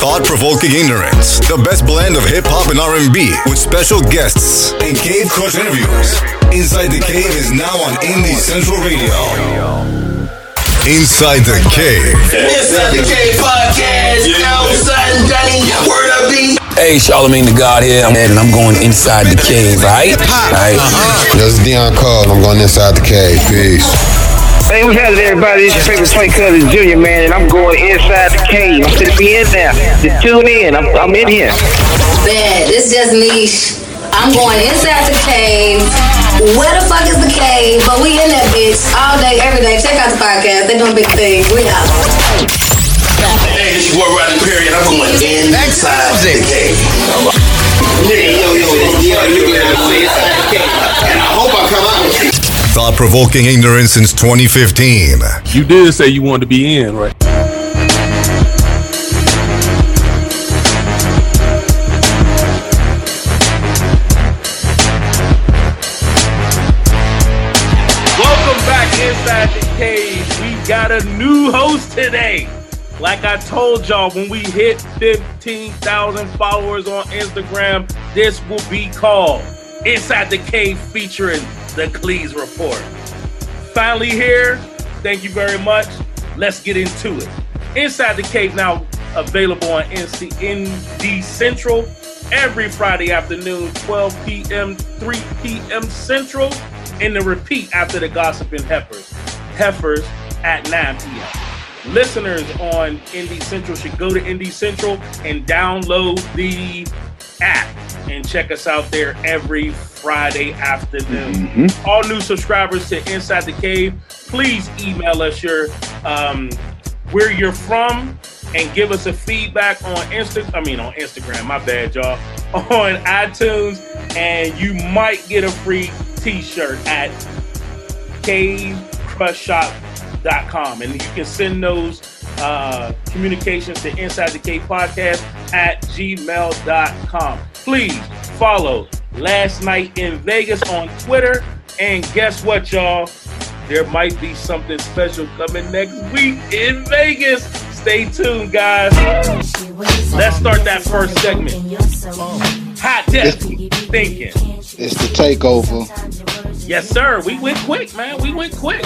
thought-provoking ignorance, the best blend of hip-hop and R&B with special guests and Cave Crush interviews. Inside the Cave is now on Indie Central Radio. Inside the Cave. Inside the Cave podcast. Outside Danny, word up B. Hey, Charlemagne the God here, and I'm going inside the cave, right? Right. Uh-huh. This is Dion Cole. I'm going inside the cave. Peace. Hey, what's happening, everybody? It's your favorite Twin Cousins Junior, man, and I'm going inside the cave. I'm gonna be in there. Just tune in. I'm, I'm in here. Bad. It's just niche. I'm going inside the cave. Where the fuck is the cave? But we in that bitch all day, every day. Check out the podcast. They doing big things. We out. Hey, it's your boy Rodney Perry, and I'm going inside the cave. Nigga, yo, yo, this yo, you get inside the cave. And I hope I come out. Thought-provoking ignorance since 2015. You did say you wanted to be in, right? Welcome back inside the cave. We got a new host today. Like I told y'all, when we hit 15,000 followers on Instagram, this will be called Inside the Cave featuring the Cleese Report. Finally here. Thank you very much. Let's get into it. Inside the Cave now available on NC ND Central every Friday afternoon, 12 p.m., 3 p.m. Central, and the repeat after the Gossip and Heifers. Heifers at 9 p.m. Listeners on Indie Central should go to Indie Central and download the app and check us out there every Friday afternoon. All new subscribers to Inside the Cave, please email us your um, where you're from and give us a feedback on Insta. I mean on Instagram. My bad, y'all. On iTunes, and you might get a free T-shirt at cavecrushshop.com, and you can send those uh, communications to Inside the Cave Podcast at gmail.com. Please follow Last Night in Vegas on Twitter, and guess what, y'all? There might be something special coming next week in Vegas. Stay tuned, guys. Let's start that first segment. Hot def thinking. It's the takeover. Yes, sir. We went quick, man. We went quick.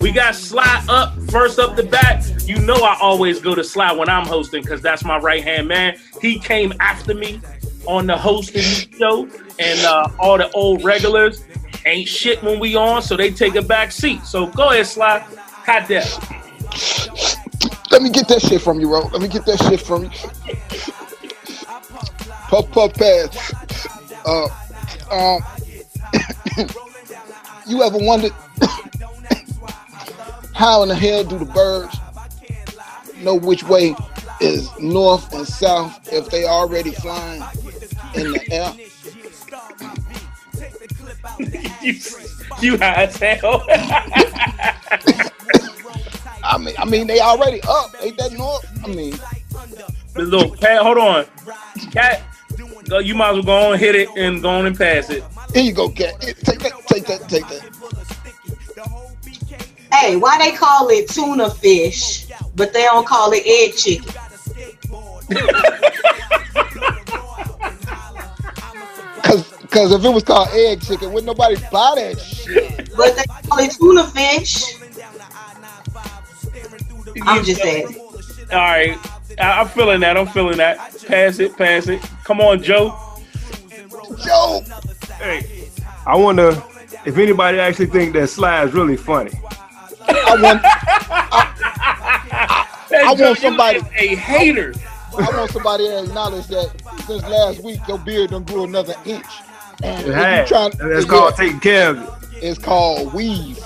We got Sly up first up the bat. You know I always go to Sly when I'm hosting because that's my right hand man. He came after me on the hosting show, and uh, all the old regulars ain't shit when we on, so they take a back seat. So go ahead, Sly. Hot def. Let me get that shit from you, bro. Let me get that shit from you. Puff puff pass. Uh, um, you ever wondered how in the hell do the birds know which way is north and south if they already flying in the air? you, you high as hell. I mean, I mean, they already up. Ain't that north? I mean, the little pat. Hold on, cat. Go, you might as well go on, hit it, and go on and pass it. here you go, cat. Here, Take that, take that, take that. Hey, why they call it tuna fish, but they don't call it egg chicken? Cause, cause if it was called egg chicken, wouldn't nobody buy that shit. But they call it tuna fish. I'm just saying. All right, I, I'm feeling that. I'm feeling that. Pass it, pass it. Come on, Joe. Joe, Hey, I wonder if anybody actually think that Sly is really funny. I want, Hey, I want Joe, you somebody- is a hater. I want somebody to acknowledge that since last week your beard done grew another inch. And if you Hey, trying, that's yeah, called taking care of it. It's called weave.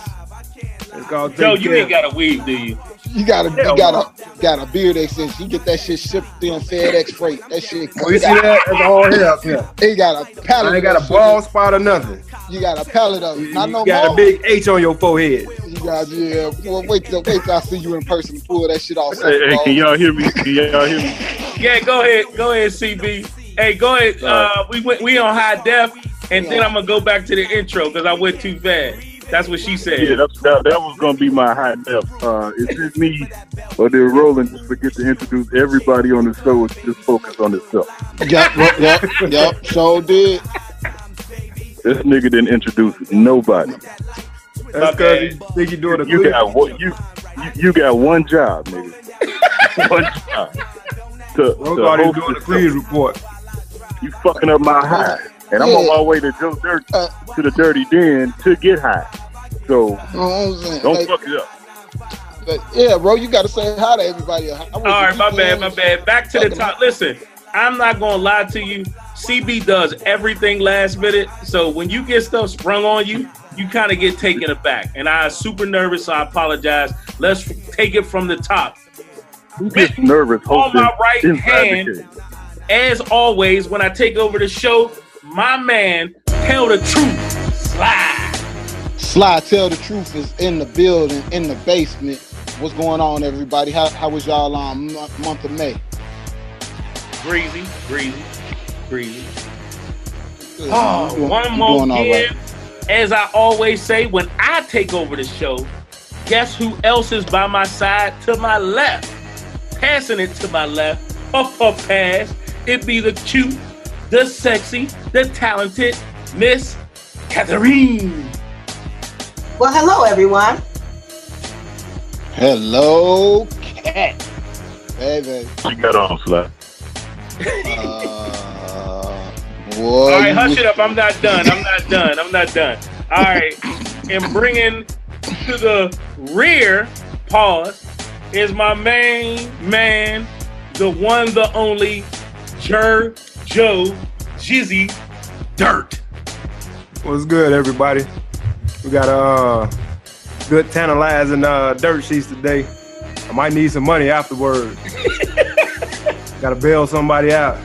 It's called Joe, taking you care ain't got a weave, do you? You got a Hell you got a got a beard extension. You get that shit shipped in FedEx freight. That shit. Oh, you see that? That's all here. Yeah. He got a pallet. I ain't got a bald spot or nothing. You got a pallet of it. You, Not no got more. a big H on your forehead. You got yeah. Well, wait till wait till I see you in person to pull that shit off. Hey, hey, can y'all hear me? Can y'all hear me? Yeah, go ahead, go ahead, CB. Hey, go ahead. Uh, we went we on high def, and then I'm gonna go back to the intro because I went too fast. That's what she said. Yeah, that's, that, that was gonna be my high def. Uh, is this me or did Roland just forget to introduce everybody on the show? and Just focus on himself. Yep, yep, yep, yep. So did. This nigga didn't introduce nobody. That's because you think you're doing a You got one. You, you you got one job, nigga. one job. To, to Nobody's host doing the the report. You fucking up my high, and I'm on my way to Joe Dirt uh, to the Dirty Den to get high. So You know what I'm saying? don't Like, fuck it up. but yeah, bro, you got to say hi to everybody. All right, my bad, my bad. Back to the top. Listen, I'm not gonna lie to you. CB does everything last minute. So when you get stuff sprung on you, you kind of get taken aback. And I was super nervous, so I apologize. Let's take it from the top. Who gets nervous On my right hand, as always, when I take over the show, my man, tell the truth, Sly. Sly, tell the truth is in the building, in the basement. What's going on, everybody? How, how was y'all um, on month, month of May? Breezy, breezy, breezy. Good. Oh, doing- one more again. right. As I always say, when I take over the show, guess who else is by my side to my left? Passing it to my left, puff puff pass. It be the cute, the sexy, the talented Miss Catherine. Well, hello everyone. Hello, cat. Hey, baby. She got on flat. Uh, boy, All right, hush it up. I'm not done. I'm not done. I'm not done. All right. And bringing to the rear, pause, is my main man, the one, the only, Jer Joe Jizzy Dirt. What's good, everybody? We got a uh, good tantalizing uh, dirt sheets today. I might need some money afterwards. got to bail somebody out.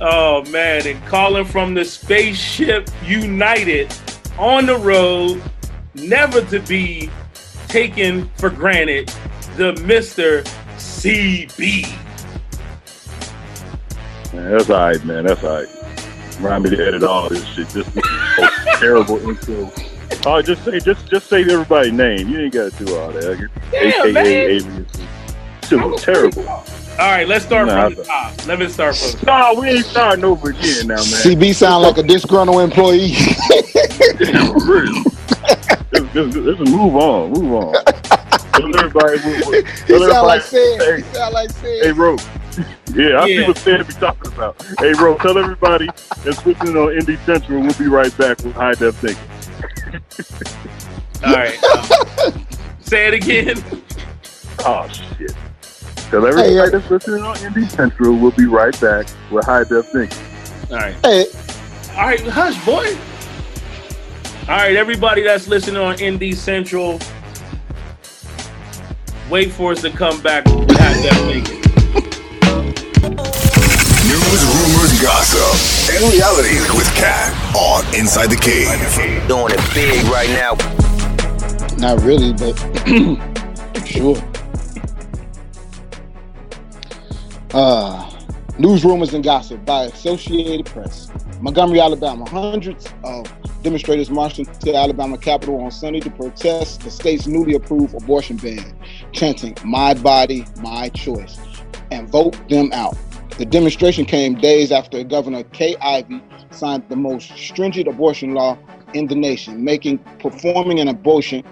Oh man, and calling from the spaceship United on the road, never to be taken for granted, the Mr. CB. Man, that's all right, man. That's all right. Remind me to edit all this shit. This, this is a terrible intro. Oh, just say, just, just say everybody's name. You ain't got to do all that. Damn, man. AKA alias. Shit was terrible. All right, let's start Nah, from the top. Let me start from the No, we ain't starting over again now, man. CB sound like a disgruntled employee. Really. Let's, let's, let's move on. Move on. Tell everybody. he Tell sound everybody. like Sid. Hey, He sound like Sid. hey, bro. Yeah, I Yeah. see what Sid be talking about. Hey, bro, tell everybody that's listening on Indie Central. We'll be right back with High Def Thinking. All right. um, say it again. Oh shit. Tell everybody Hey, uh, that's listening on Indie Central. We'll be right back with High Def Thinking. All right. Hey, All right, hush, boy. All right, everybody that's listening on Indie Central, wait for us to come back with Hot Def Thinking. News, rumors, gossip, and realities with Cat on Inside the Cave. Doing it big right now. not really, but sure. Uh, news, rumors, and gossip by Associated Press. Montgomery, Alabama. Hundreds of demonstrators marched into the Alabama Capitol on Sunday to protest the state's newly approved abortion ban, chanting, My body, my choice, and vote them out. The demonstration came days after Governor Kay Ivey signed the most stringent abortion law in the nation, making performing an abortion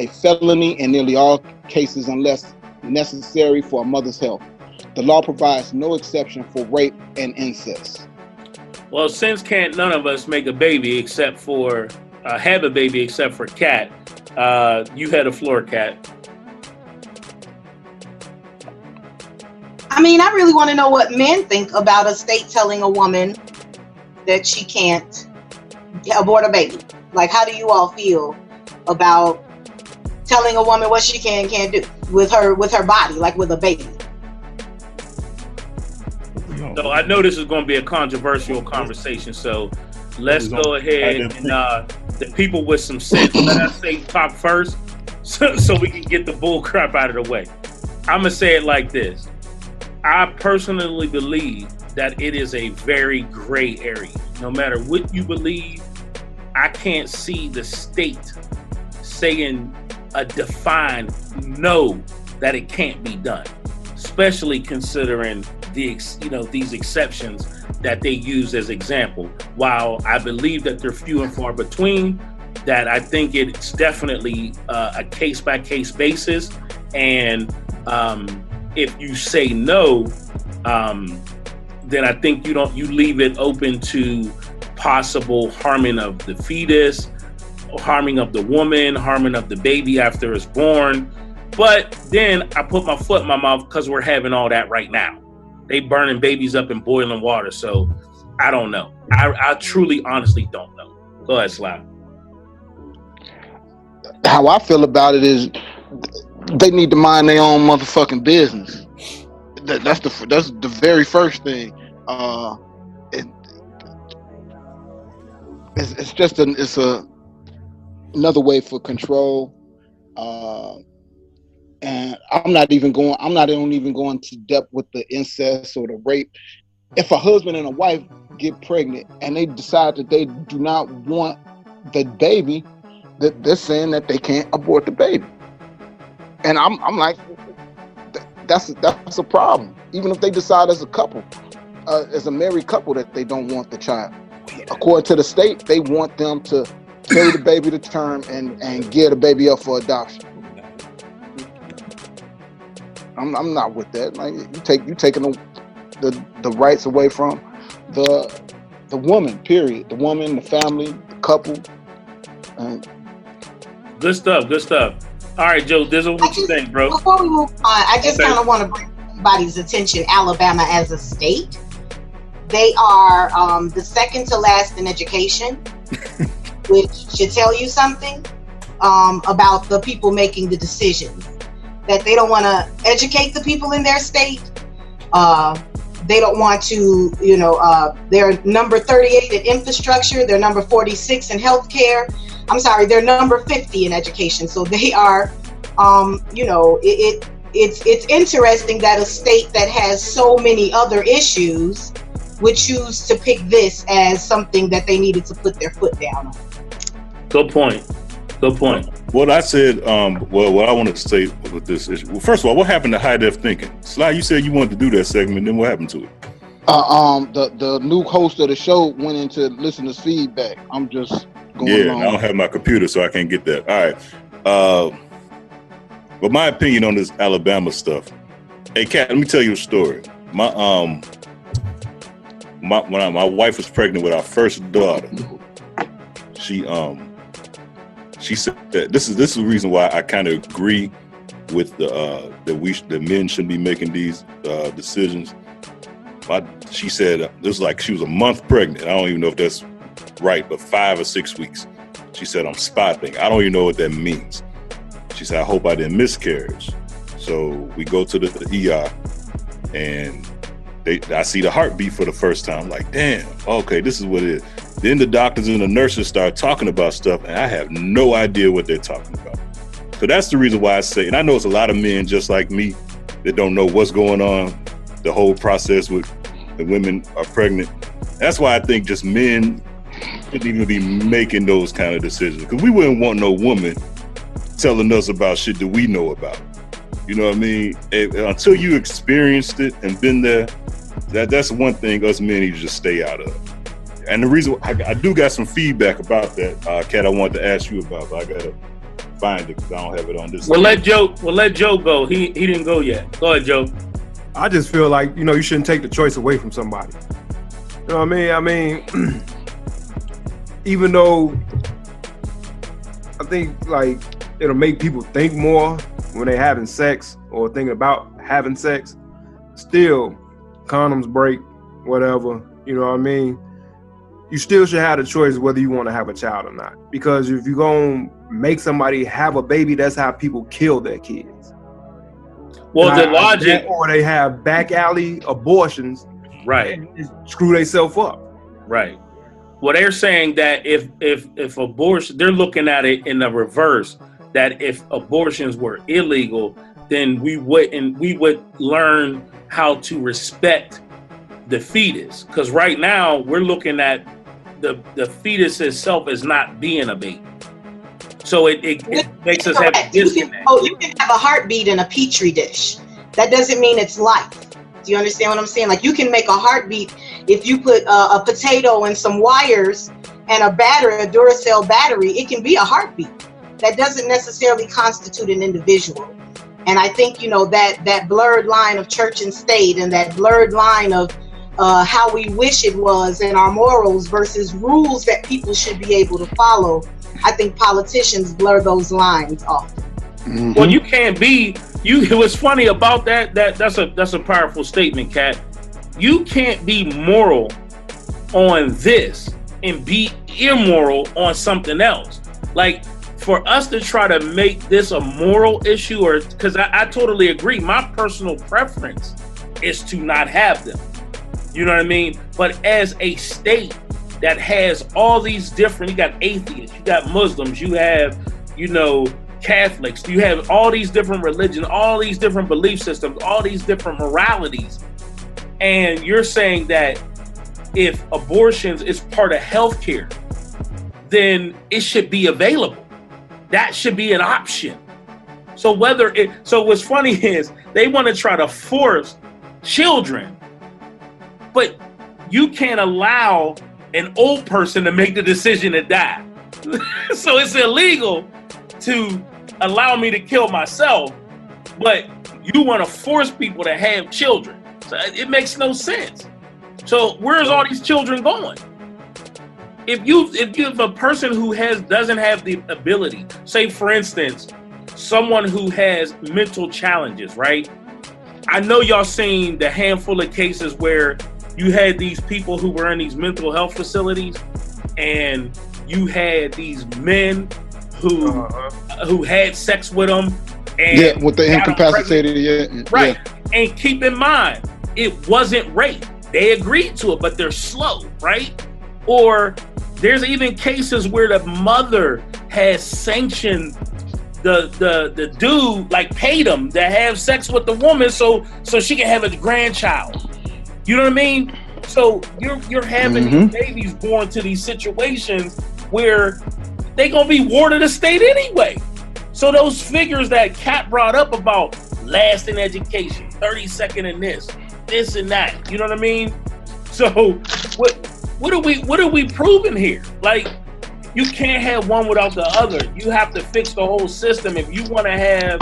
a felony in nearly all cases unless necessary for a mother's health. The law provides no exception for rape and incest. Well, since can't none of us make a baby except for uh, have a baby except for cat, uh, you had a floor cat. I mean, I really want to know what men think about a state telling a woman that she can't abort a baby. Like, how do you all feel about telling a woman what she can and can't do with her with her body, like with a baby? So I know this is going to be a controversial conversation. So let's go ahead and uh, the people with some sense. Let us say talk first, so, so we can get the bull crap out of the way. I'm gonna say it like this. I personally believe that it is a very gray area. No matter what you believe, I can't see the state saying a defined no that it can't be done, especially considering the you know these exceptions that they use as example. While I believe that they're few and far between, that I think it's definitely uh, a case by case basis, and um, if you say no, um, then I think you don't you leave it open to possible harming of the fetus, harming of the woman, harming of the baby after it's born. But then I put my foot in my mouth because we're having all that right now. They burning babies up in boiling water. So I don't know. I, I truly, honestly don't know. Go ahead, Sly. How I feel about it is they need to mind their own motherfucking business. That, that's the that's the very first thing. Uh, it, it's, it's just an it's a another way for control. Uh, and I'm not even going. I'm not even going to depth with the incest or the rape. If a husband and a wife get pregnant and they decide that they do not want the baby, that they're saying that they can't abort the baby. And I'm I'm like, that's that's a problem. Even if they decide as a couple, uh, as a married couple, that they don't want the child. According to the state, they want them to carry the baby to term and and get a baby up for adoption. I'm, I'm not with that. Like you take you taking the, the the rights away from the the woman. Period. The woman, the family, the couple. And Good stuff. Good stuff. All right, Joe Dizzle, what you think, bro? Before we move on, I just Okay. kind of want to bring everybody's attention. Alabama as a state, they are um, the second to last in education, which should tell you something um, about the people making the decisions. That they don't want to educate the people in their state. Uh, they don't want to, you know, uh, they're number 38 in infrastructure. They're number 46 in healthcare. I'm sorry, they're number 50 in education. So they are, um, you know, it, it it's it's interesting that a state that has so many other issues would choose to pick this as something that they needed to put their foot down on. Good point. Good point. What I said, um, well, what I wanted to say with this issue. Well, first of all, what happened to high def thinking? Sly, you said you wanted to do that segment. Then what happened to it? uh, um, the the new host of the show went into listeners' feedback. I'm just going yeah, and I don't have my computer, so I can't get that. All right. Uh, but my opinion on this Alabama stuff. Hey, Kat, let me tell you a story. My um, my when I, my wife was pregnant with our first daughter, she um, she said that this is this is the reason why I kind of agree with the uh, that we that men shouldn't be making these uh, decisions. She said uh, this was like she was a month pregnant. I don't even know if that's right, but five or six weeks. She said, I'm spotting. I don't even know what that means. She said, I hope I didn't miscarriage. So we go to the, the ER and they I see the heartbeat for the first time. like, damn, okay, this is what it is. Then the doctors and the nurses start talking about stuff, and I have no idea what they're talking about. So that's the reason why I say, and I know it's a lot of men just like me that don't know what's going on, the whole process with the women are pregnant. That's why I think just men shouldn't even be making those kind of decisions because we wouldn't want no woman telling us about shit that we know about. You know what I mean? Eh, until you experienced it and been there, that that's one thing us men need to just stay out of. And the reason I, I do got some feedback about that, uh, Kat, I wanted to ask you about, but I gotta find it because I don't have it on this. We'll let Joe. We'll let Joe go. He he didn't go yet. Go ahead, Joe. I just feel like you know you shouldn't take the choice away from somebody. You know what I mean? I mean, even though I think like it'll make people think more when they're having sex or thinking about having sex. Still, condoms break, whatever. You know what I mean? You still should have the choice whether you want to have a child or not. Because if you're gonna make somebody have a baby, that's how people kill their kids. Well, the Either logic, or they have back alley abortions, right? screw themselves up. Right. Well, they're saying that if if if abortion, they're looking at it in the reverse. That if abortions were illegal, then we wouldn't we would learn how to respect the fetus. Because right now we're looking at the the fetus itself is not being a baby. So it, it, it makes us have a Correct. You can, oh, you can have a heartbeat in a petri dish. That doesn't mean it's life. Do you understand what I'm saying? Like you can make a heartbeat if you put uh, a potato and some wires and a battery, a Duracell battery. It can be a heartbeat. That doesn't necessarily constitute an individual. And I think you know that that blurred line of church and state, and that blurred line of uh, how we wish it was, and our morals versus rules that people should be able to follow. I think politicians blur those lines off. Well, you can't be you. What's funny about that? That that's a that's a powerful statement, Cat. You can't be moral on this and be immoral on something else. Like for us to try to make this a moral issue, or because I, I totally agree. My personal preference is to not have them. You know what I mean? But as a state that has all these different, you got atheists, you got Muslims, you have, you know, Catholics, you have all these different religions, all these different belief systems, all these different moralities. And you're saying that if abortions is part of healthcare, then it should be available. That should be an option. So whether it so what's funny is they want to try to force children, but you can't allow an old person to make the decision to die. so it's illegal to allow me to kill myself, but you want to force people to have children. So it makes no sense. So where's all these children going? If you if you have a person who has doesn't have the ability, say for instance, someone who has mental challenges, right? I know y'all seen the handful of cases where you had these people who were in these mental health facilities and you had these men who uh-huh. who had sex with them and Yeah, with the incapacitated. Yeah, pregnant. right. And keep in mind it wasn't rape. They agreed to it but they're slow right? Or there's even cases where the mother has sanctioned the the the dude like paid him to have sex with the woman so so she can have a grandchild you know what I mean? So you're you're having Mhm. these babies born to these situations where they gonna be ward of the state anyway. So those figures that Kat brought up about last in education, 30 second in this, this and that, you know what I mean? So what what are we what are we proving here? Like you can't have one without the other. You have to fix the whole system. If you want to have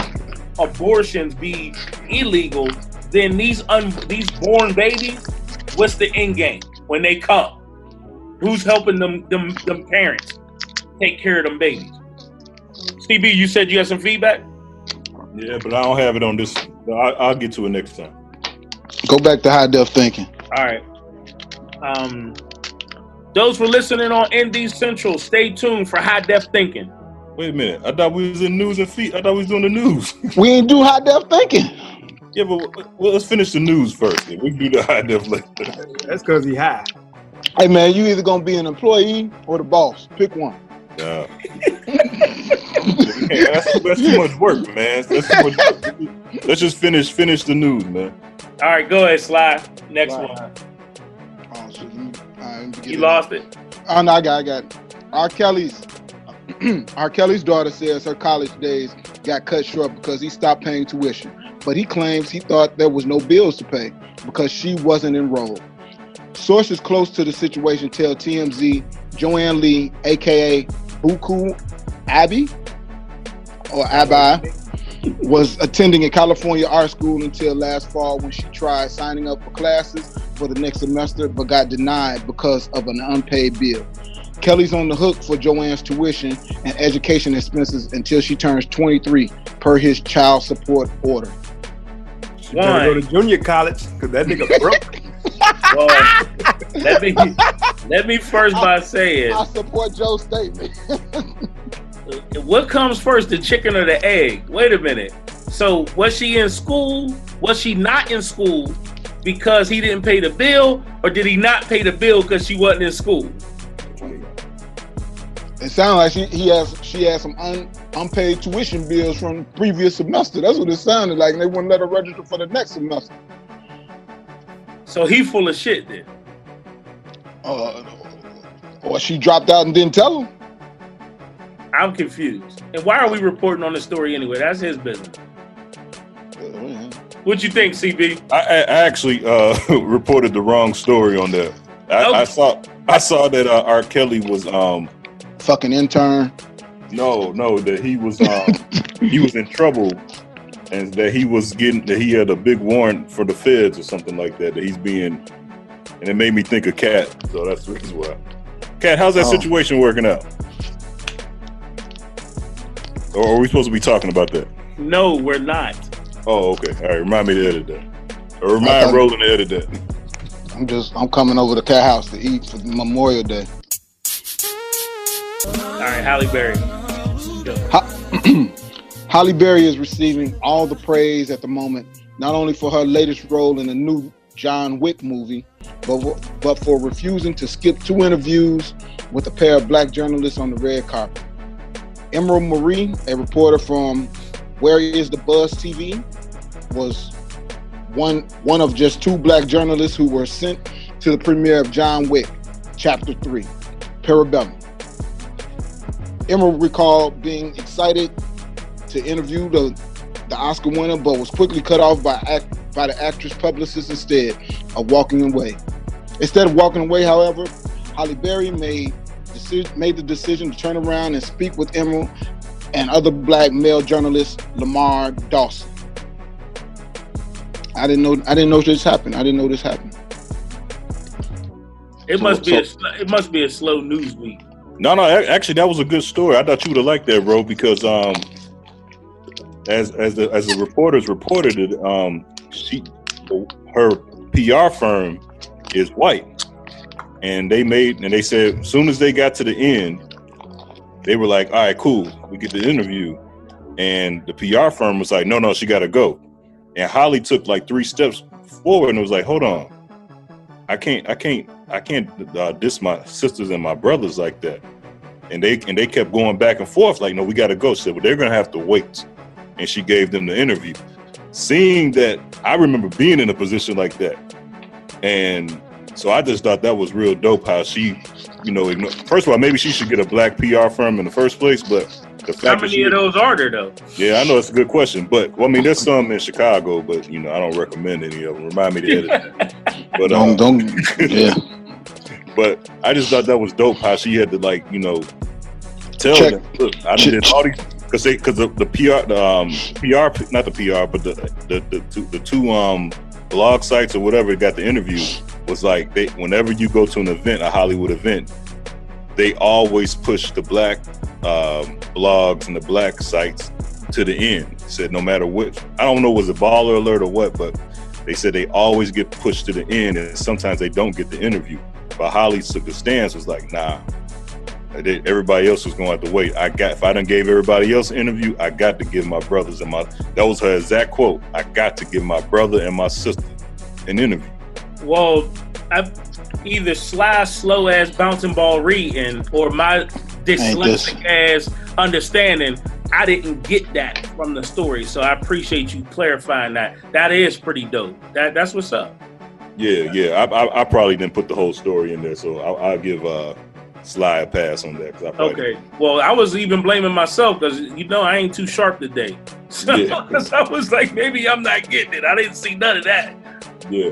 abortions be illegal, then these un, these born babies, what's the end game when they come? Who's helping them them them parents take care of them babies? CB, you said you had some feedback. Yeah, but I don't have it on this. I, I'll get to it next time. Go back to high def thinking. All right. Um, those for listening on Indie Central, stay tuned for high def thinking. Wait a minute. I thought we was in news and feet. I thought we was doing the news. We ain't do high def thinking. yeah, but well, let's finish the news first. Then. We can do the high def later. That's because he high. Hey man, you either gonna be an employee or the boss. Pick one. Yeah. Hey, that's, that's too much work, man. That's too much work. Let's just finish finish the news, man. All right, go ahead, Sly. Next Right. one. Oh, shit, let me- all right, let me get You lost it. Oh no, I got, I got. it. R. Kelly's, R. Kelly's daughter says her college days got cut short because he stopped paying tuition. But he claims he thought there was no bills to pay because she wasn't enrolled. Sources close to the situation tell TMZ Joanne Lee, aka Buku Abby or Abi, was attending a California art school until last fall when she tried signing up for classes for the next semester but got denied because of an unpaid bill. Kelly's on the hook for Joanne's tuition and education expenses until she turns 23 per his child support order. She better go to junior college because that nigga broke. Well, let me let me first by saying, I support Joe's statement. what comes first, the chicken or the egg? Wait a minute. So was she in school? Was she not in school because he didn't pay the bill, or did he not pay the bill because she wasn't in school? It sounds like she he has she has some un, unpaid tuition bills from the previous semester. That's what it sounded like. And they wouldn't let her register for the next semester. So he full of shit then. Uh, Or she dropped out and didn't tell him. I'm confused. And why are we reporting on the story anyway? That's his business. What you think, CB? I, I actually uh, reported the wrong story on that. I, I saw I saw that uh, R. Kelly was um fucking intern. No, no, that he was um he was in trouble and that he was getting that he had a big warrant for the feds or something like that. That he's being and it made me think of Cat. So that's the reason why. Cat, how's that Oh. situation working out? Or are we supposed to be talking about that? No, we're not. Oh, okay. All right. Remind me to edit that. Or remind Roland to edit that. I'm just I'm coming over to Cat House to eat for Memorial Day. Right, Halle Berry. Halle Berry is receiving all the praise at the moment, not only for her latest role in the new John Wick movie, but but for refusing to skip two interviews with a pair of black journalists on the red carpet. Emerald Marie, a reporter from Where Is the Buzz TV, was one one of just two black journalists who were sent to the premiere of John Wick, Chapter Three, Parabellum. Emerald recalled being excited to interview the, the Oscar winner, but was quickly cut off by act, by the actress publicist instead of walking away. Instead of walking away, however, Halle Berry made deci- made the decision to turn around and speak with Emerald and other black male journalist Lamar Dawson. I didn't know I didn't know this happened. I didn't know this happened. It So- must be so- a sl- it must be a slow news week. No, no, actually, that was a good story. I thought you would have liked that, bro, because um, as as the as the reporters reported it, um, she her PR firm is white, and they made and they said as soon as they got to the end, they were like, "All right, cool, we get the interview," and the PR firm was like, "No, no, she got to go," and Halle took like three steps forward and was like, "Hold on." I can't, I can't, I can't uh, diss my sisters and my brothers like that. And they and they kept going back and forth like, no, we got to go. She said, well, they're gonna have to wait. And she gave them the interview. Seeing that, I remember being in a position like that, and so I just thought that was real dope. How she, you know, igno- first of all, maybe she should get a black PR firm in the first place, but the fact How that many she, of those are there though? yeah, I know it's a good question, but well, I mean, there's some in Chicago, but you know, I don't recommend any of them. Remind me to edit that. But Don't don't yeah. But I just thought that was dope how she had to like you know tell Check- them, look, I check- did all these because they because the, the PR the um PR not the PR but the the the two, the two um blog sites or whatever got the interview was like they whenever you go to an event a Hollywood event they always push the black um, blogs and the black sites to the end. Said no matter what, I don't know was it baller alert or what, but they said they always get pushed to the end, and sometimes they don't get the interview. But Halle took the stance was like, nah. They- Everybody else was going to have to wait. I got if I done gave everybody else an interview, I got to give my brothers and my that was her exact quote. I got to give my brother and my sister an interview. Well, I either sly, slow ass bouncing ball reading or my dyslexic ass understanding. I didn't get that from the story, so I appreciate you clarifying that. That is pretty dope. That that's what's up. Yeah, yeah. I, I, I probably didn't put the whole story in there, so I'll, I'll give uh, Sly a pass on that. 'cause I probably Okay. Well, I was even blaming myself because you know I ain't too sharp today. So Yeah. I was like, maybe I'm not getting it. I didn't see none of that. Yeah.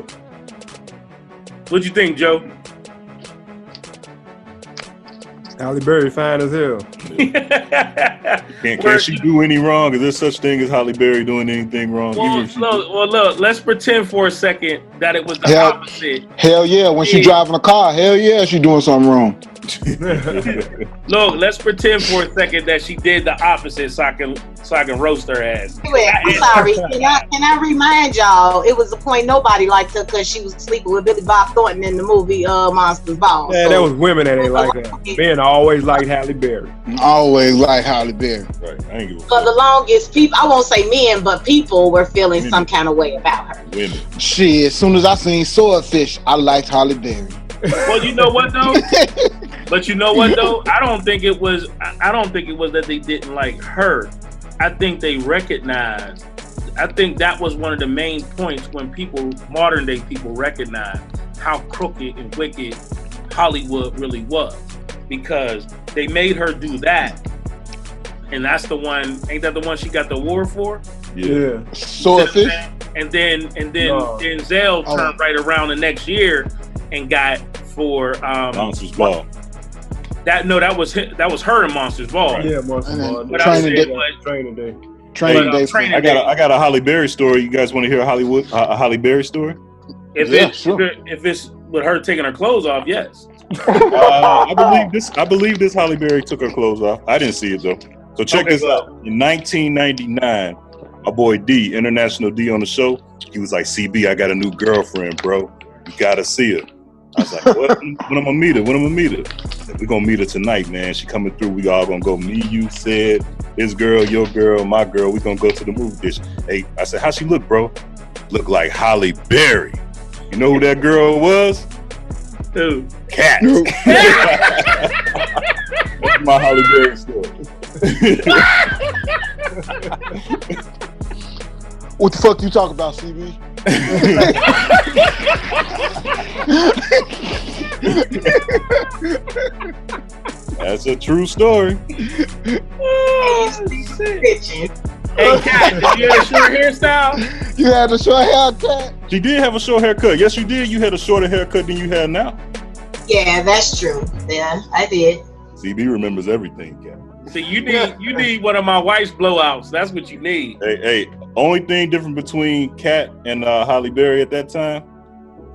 What'd you think, Joe? Halle Berry fine as hell. Can't, can she do any wrong? Is there such thing as Halle Berry doing anything wrong? Well, Even if she- look, well, look, let's pretend for a second that it was the Hell- opposite. Hell yeah, when she Yeah. driving a car, hell yeah, she doing something wrong. Look, let's pretend for a second that she did the opposite, so I can so I can roast her ass. Anyway, I'm sorry. Can I, can I remind y'all? It was a point nobody liked her because she was sleeping with Billy Bob Thornton in the movie uh, Monsters Ball. Yeah, So- that was women that ain't like her. Men always liked Halle Berry. Always like Halle Berry. Right. I ain't give a For the longest, people, I won't say men, but people were feeling some kind of way about her. women. Shit, as soon as I seen Swordfish, I liked Halle Berry. Well, you know what though? but you know what though? I don't think it was. I I don't think it was that they didn't like her. I think they recognized. I think that was one of the main points when people, modern day people, recognized how crooked and wicked Hollywood really was. because they made her do that, and that's the one. Ain't that the one she got the award for? Yeah. Swordfish. And then and then No. Denzel Oh. turned right around the next year and got for um Monsters Ball. That no that was hi- that was her in Monsters Ball. Yeah, Monster And then Ball. But I training said, day, but Training day. training But, uh, day. training- I got a, I got a Halle Berry story. You guys want to hear a Hollywood uh, a Halle Berry story? if Yeah, it's sure. if, it- if it's with her taking her clothes off, yes. Uh, I believe this. I believe this Halle Berry took her clothes off. I didn't see it though. So check Okay, this go out. In 1999, my boy D, International D, on the show, he was like, "CB, I got a new girlfriend, bro. You gotta see her." I was like, "What? when I'm gonna meet her? When I'm gonna meet her? We're gonna meet her tonight, man. She coming through. We all gonna go. Me, you, said, his girl, your girl, my girl. We gonna go to the movie dish. Hey, I said, how she look, bro? Look like Halle Berry. You know who that girl was? Dude. Cat. No. That's my Halle Berry story. What the fuck you talking about, CB? That's a true story. Oh, shit. Hey, Cat, did you have a short hairstyle? You had a short haircut. She did have a short haircut. Yes, you did. You had a shorter haircut than you have now. Yeah, that's true. Yeah, I did. CB remembers everything, Cat. See, you need you need one of my wife's blowouts. That's what you need. Hey, hey. Only thing different between Cat and uh, Halle Berry at that time,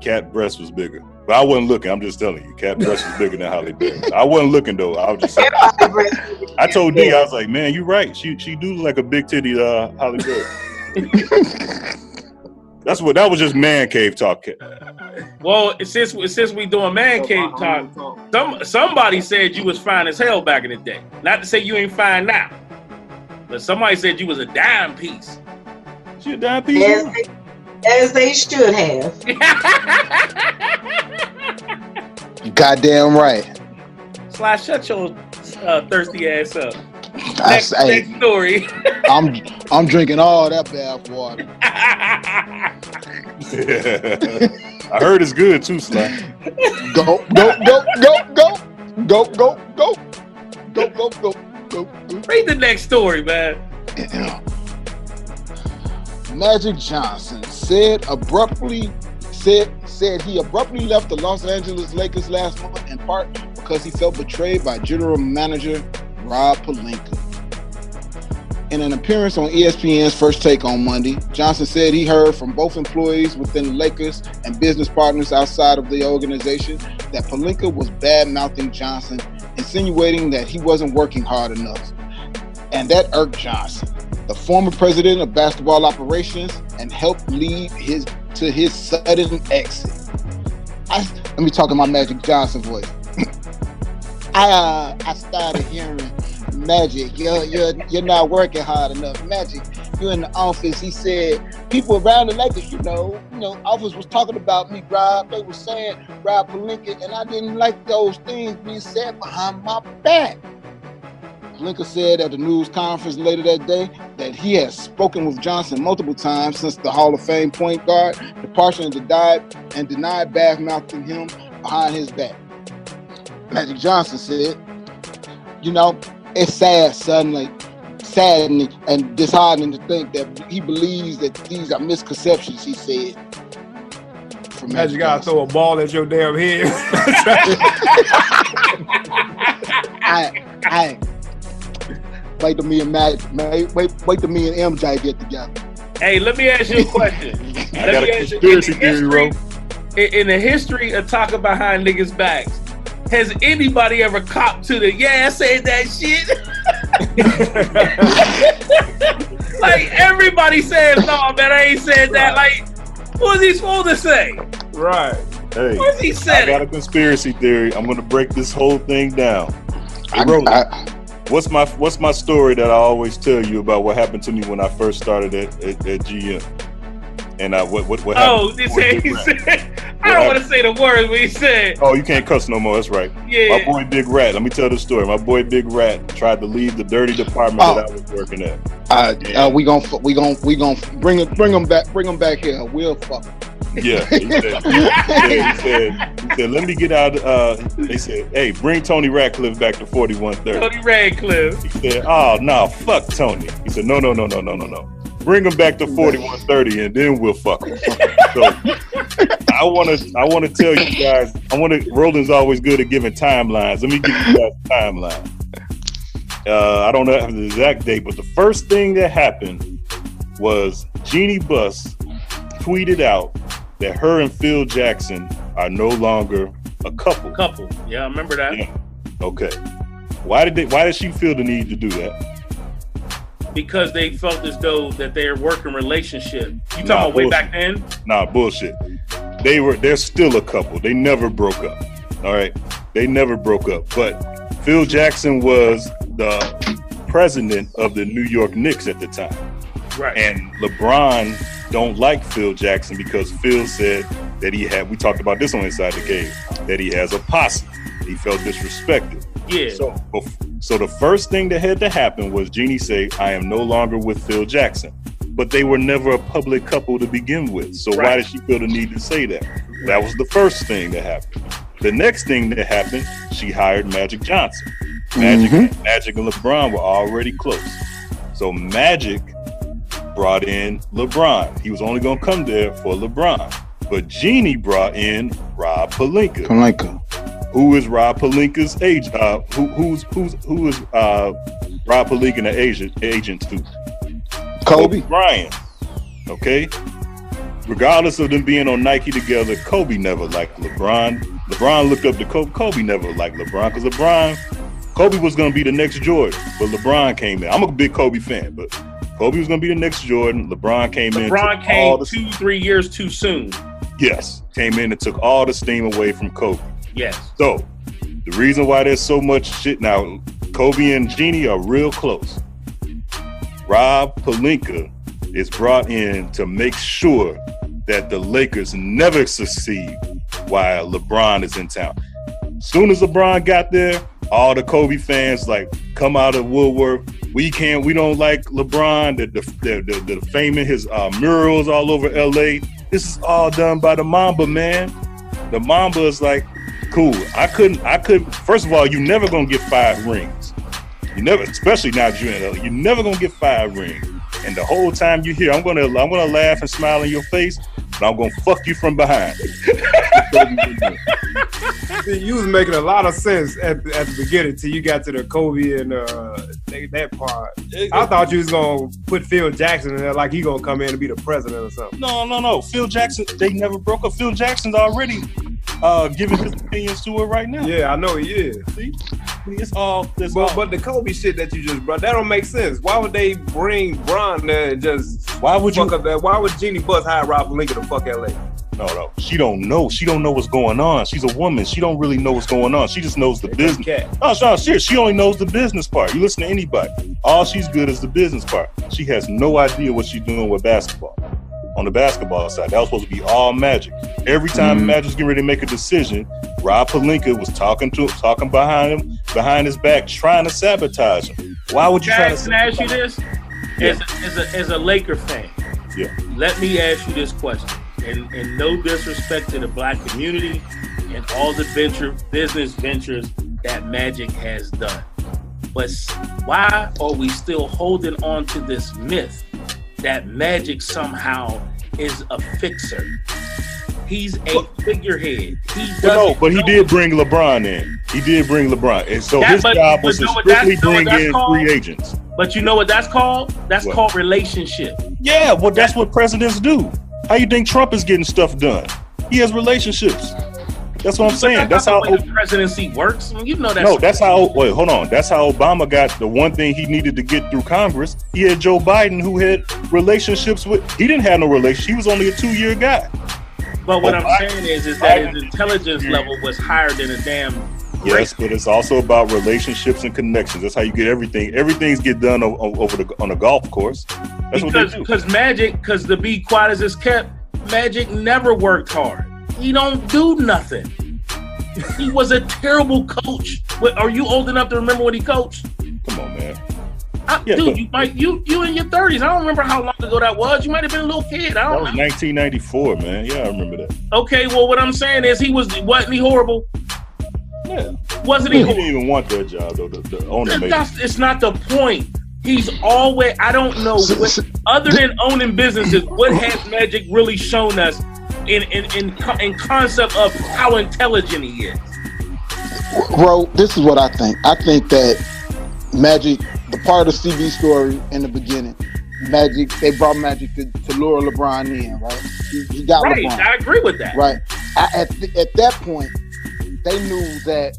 Cat breast was bigger. But I wasn't looking. I'm just telling you, Cat breast was bigger than Halle Berry. I wasn't looking though. I was just. Saying. I told D, I was like, man, you're right. She she do look like a big titty uh, Halle Berry. That's what that was just man cave talk. Well, since since we doing man cave talk, some somebody said you was fine as hell back in the day. Not to say you ain't fine now, but somebody said you was a dime piece. She a dime piece. As they, as they should have. Goddamn right. Slash, shut your uh, thirsty ass up. I, Next, hey, next story. I'm I'm drinking all that bath water. I heard it's good too, Sly. Go go go go go go go go go go go go. Read the next story, man. Magic Johnson said abruptly said said he abruptly left the Los Angeles Lakers last month in part because he felt betrayed by general manager Rob Pelinka. In an appearance on ESPN's First Take on Monday, Johnson said he heard from both employees within the Lakers and business partners outside of the organization that Pelinka was bad mouthing Johnson, insinuating that he wasn't working hard enough. And that irked Johnson, the former president of basketball operations, and helped lead his to his sudden exit. I, let me talk in my Magic Johnson voice. I uh, I started hearing Magic, you're you're you're not working hard enough. Magic, you're in the office. He said people around the Lakers, you know, you know, office was talking about me, Rob. They were saying Rob Pelinka, and I didn't like those things being said behind my back. Pelinka said at the news conference later that day that he has spoken with Johnson multiple times since the Hall of Fame point guard departure and denied and denied him behind his back. Magic Johnson said, you know, it's sad suddenly, saddening and disheartening to think that he believes that these are misconceptions, he said. From Now you gotta throw a ball at your damn head. I, I, wait till me and Matt, wait, wait, wait till me and MJ get together. Hey, let me ask you a question. I Let got me a ask you- conspiracy in the theory, history- In, in the history of talking behind niggas' backs, has anybody ever copped to the yeah, I said that shit? like everybody says, no, man, I ain't said that. Like, what was he supposed to say? right. Hey, What he I said? got a conspiracy theory. I'm gonna break this whole thing down. Hey, I, Roland, I, what's my what's my story that I always tell you about what happened to me when I first started at, at, at GM? And I what what what happened? Oh, this before he Big Rat? said. I don't want to say the words, but he said, Oh, you can't cuss no more. That's right. Yeah. My boy Big Rat. Let me tell the story. My boy Big Rat tried to leave the dirty department Oh. that I was working at. uh, uh, we gon' we gon' we gon' bring it, bring them back, bring them back here. We'll fuck. Yeah, he said, he said, he said, he said, let me get out. Uh, they said, hey, bring Tony Radcliffe back to 4130. Tony Radcliffe. He said, oh, no, fuck Tony. He said, no, no, no, no, no, no, no. Bring them back to 4130 and then we'll fuck them. So I want to I want to tell you guys, I want to, Roland's always good at giving timelines. Let me give you guys a timeline. Uh, I don't know the exact date, but the first thing that happened was Jeanie Buss tweeted out that her and Phil Jackson are no longer a couple. Couple. Yeah, I remember that. Yeah. Okay. Why did they? Why did she feel the need to do that? Because they felt as though that they're working relationship. You talking Nah, about way back then? Nah, bullshit. They were. They're still a couple. They never broke up. All right. They never broke up. But Phil Jackson was the president of the New York Knicks at the time. Right. And LeBron don't like Phil Jackson because Phil said that he had. We talked about this on Inside the Cave. That he has a posse. He felt disrespected. Yeah. So, so the first thing that had to happen was Jeanie say, "I am no longer with Phil Jackson," but they were never a public couple to begin with. So why did she feel the need to say that? That was the first thing that happened. The next thing that happened, she hired Magic Johnson. Magic, mm-hmm. Magic and LeBron were already close. So Magic brought in LeBron. He was only going to come there for LeBron. But Jeanie brought in Rob Pelinka. Pelinka. Who is Rob Pelinka's agent? Uh, who, who's who's who is uh, Rob Pelinka the agent agent to? Kobe. Bryant. Okay. Regardless of them being on Nike together, Kobe never liked LeBron. LeBron looked up to Kobe. Kobe never liked LeBron because LeBron, Kobe was going to be the next Jordan, but LeBron came in. I'm a big Kobe fan, but Kobe was going to be the next Jordan. LeBron came in. LeBron took all came the, two, three years too soon. yes, came in and took all the steam away from Kobe. Yes. So, the reason why there's so much shit now, Kobe and Jeanie are real close. Rob Pelinka is brought in to make sure that the Lakers never succeed while LeBron is in town. Soon as LeBron got there, all the Kobe fans like come out of woodwork. We can't. We don't like LeBron. The the the, the, the fame in his uh, murals all over L.A. This is all done by the Mamba man. The Mamba is like, cool. I couldn't. I couldn't. First of all, you're never gonna get five rings. You never, especially now that you're in you're never gonna get five rings. And the whole time you're here, I'm gonna I'm gonna laugh and smile in your face, but I'm gonna fuck you from behind. See, you was making a lot of sense at the, at the beginning till you got to the Kobe and uh, that, that part. I thought you was gonna put Phil Jackson in there like he gonna come in and be the president or something. No, no, no. Phil Jackson, they never broke up. Phil Jackson's already uh, giving his opinions to it right now. Yeah, I know he is. See, it's all. It's but all. but the Kobe shit that you just brought that don't make sense. Why would they bring Bron there and just why would fuck up that? Why would Jeanie Buss hire Rob Pelinka to fuck LA? No, no. She don't know. She don't know what's going on. She's a woman. She don't really know what's going on. She just knows the business. No, no, serious. She only knows the business part. You listen to anybody. All she's good is the business part. She has no idea what she's doing with basketball. On the basketball side, that was supposed to be all magic. Every time Mhm. Magic's getting ready to make a decision, Rob Pelinka was talking to him, talking behind him, behind his back, trying to sabotage him. Why would you try to Guys, can I ask you this? As, a, as, a, as a Laker fan, Yeah. let me ask you this question. And, and no disrespect to the black community and all the venture business ventures that Magic has done. But why are we still holding on to this myth that Magic somehow is a fixer? He's a figurehead. He no, but he did bring LeBron in. He did bring LeBron, and so That- his but- job was to know what that's- strictly bring in called? free agents. But you know what that's called? That's What? called relationship. Yeah, well, that's what presidents do. How you think Trump is getting stuff done? He has relationships. That's what I'm saying. That's how. the the presidency works. You know that's No, that's how. Wait, hold on. That's how Obama got the one thing he needed to get through Congress. He had Joe Biden, who had relationships with. He didn't have no relationship. He was only a two-year guy. But what I'm saying is, is that his intelligence level was higher than a damn. Yes, but it's also about relationships and connections. That's how you get everything. Everything's get done o- o- over the on a golf course. That's what they do. because Magic, because to be quiet as it's kept, Magic never worked hard. He don't do nothing. He was a terrible coach. What, are you old enough to remember when he coached? Come on, man. I, Yeah, dude, but- you might you you in your thirties. I don't remember how long ago that was. You might have been a little kid. I don't was know. 1994, man. Yeah, I remember that. Okay, well, what I'm saying is he was wasn't he horrible? Yeah. Wasn't He he? didn't even want that job though. The, the owner made it. It's not the point. He's always. I don't know. What, other than owning businesses, what has Magic really shown us in in in, in concept of how intelligent he is? Bro, this is what I think. I think that Magic, the part of CB story in the beginning, Magic, they brought Magic to, to lure LeBron in, right? He, he got Right, LeBron. I agree with that. Right. I, at, th- at that point, they knew that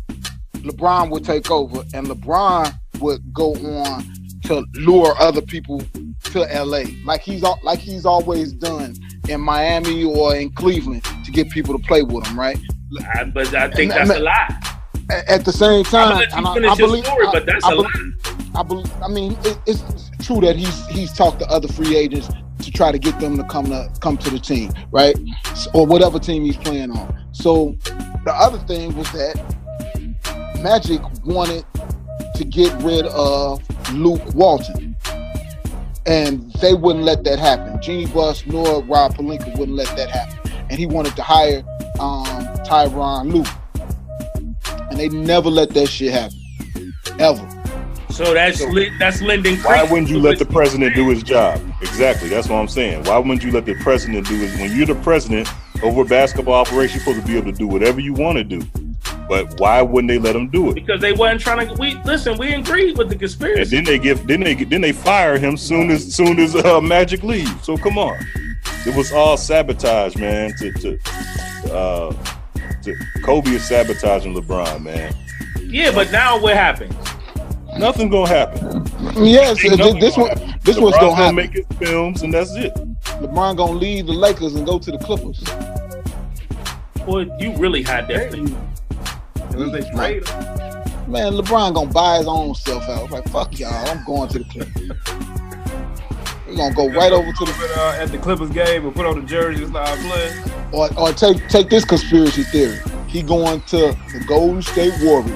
LeBron would take over and LeBron would go on to lure other people to LA, like he's like he's always done in Miami or in Cleveland to get people to play with him, right? I, but I think And- that's a lie. At the same time, and I- I believe- story, but that's I a lie. I believe. I mean, it, it's true that he's he's talked to other free agents to try to get them to come to come to the team, right? Or whatever team he's playing on. So the other thing was that Magic wanted to get rid of Luke Walton. And they wouldn't let that happen. Jeanie Buss nor Rob Pelinka wouldn't let that happen. And he wanted to hire um, Tyronn Lue. And they never let that shit happen. Ever. So that's li- that's lending. Why credit wouldn't you let the president do his job? Exactly. That's what I'm saying. Why wouldn't you let the president do it When you're the president over basketball operation, you're supposed to be able to do whatever you want to do. But why wouldn't they let him do it? because they wasn't trying to. We listen. We agreed with the conspiracy. And then they give, then they then they fire him soon as soon as uh, Magic leaves. So come on, it was all sabotage, man. To to uh, to Kobe is sabotaging LeBron, man. Yeah, but now what happens? Nothing gonna happen. Yes, Ain't th- this one happen. this was LeBron's gonna happen. make his films, and that's it. LeBron gonna leave the Lakers and go to the Clippers. Boy, you really had that thing. Like, man, LeBron gonna buy his own self out. Like, fuck y'all, I'm going to the Clippers. He gonna go right over to the uh, at the Clippers game and put on the jersey and start playing. or, or take take this conspiracy theory. He going to the Golden State Warriors,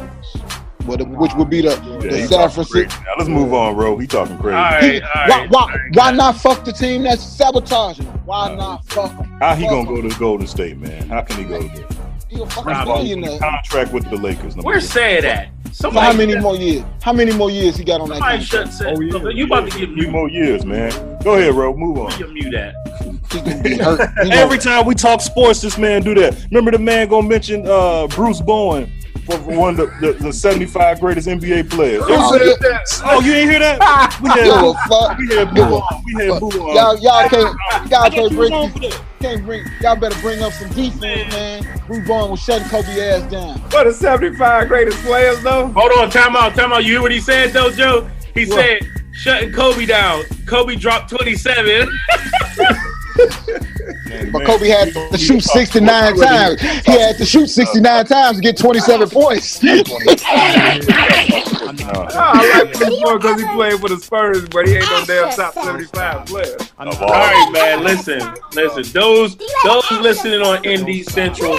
what- which would be the, Yeah, the San Francisco. Now let's move on, bro. He talking crazy. All right, all Why, right. why, why not fuck the team that's sabotaging? Why not fuck him? How he gonna go to Golden State, man? How can he go to? He a fucking First of all, he's in billionaire. contract with the Lakers. number Where's one. Sad at? So Somebody, how many more years? How many more years he got on that Somebody contract? shut Sad. You about to get Three more years, man. Go ahead, bro. Move on. You mute that. He gonna be hurt. He gonna- Every time we talk sports, this man do that. Remember the man gonna mention uh, Bruce Bowen for, for one of the, the, the 75 greatest NBA players. Oh, yeah. Oh, you ain't hear that? We had, Give a fuck. we had Give Boo on. We had Boo on. Y'all, y'all can't, y'all can't thought you bring, on for that. can't bring. Y'all better bring up some defense, man. Bruce Bowen was shutting Kobe ass down. What the 75 greatest players though? Hold on, time out, time out. You hear what he said though, Joe? He said shutting Kobe down. Kobe dropped 27. Man, But man, Kobe had gonna- shoot 69 times. He had to shoot 69 times to get 27 points. Uh, I like Bruce Bowen because he played for the Spurs, but he ain't no damn top 75 player. All all. right, man. Listen, listen. Those those listening on Indie Central,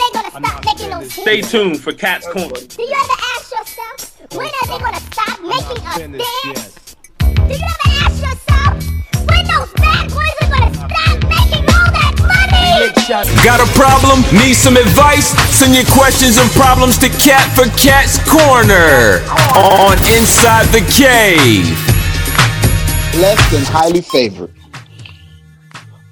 stay tuned for Kat's Corner. Do you ever ask yourself, when are they gonna stop making us dance? Got a problem? Need some advice? Send your questions and problems to Kat for Kat's Corner on Inside the Cave. Less than highly favored.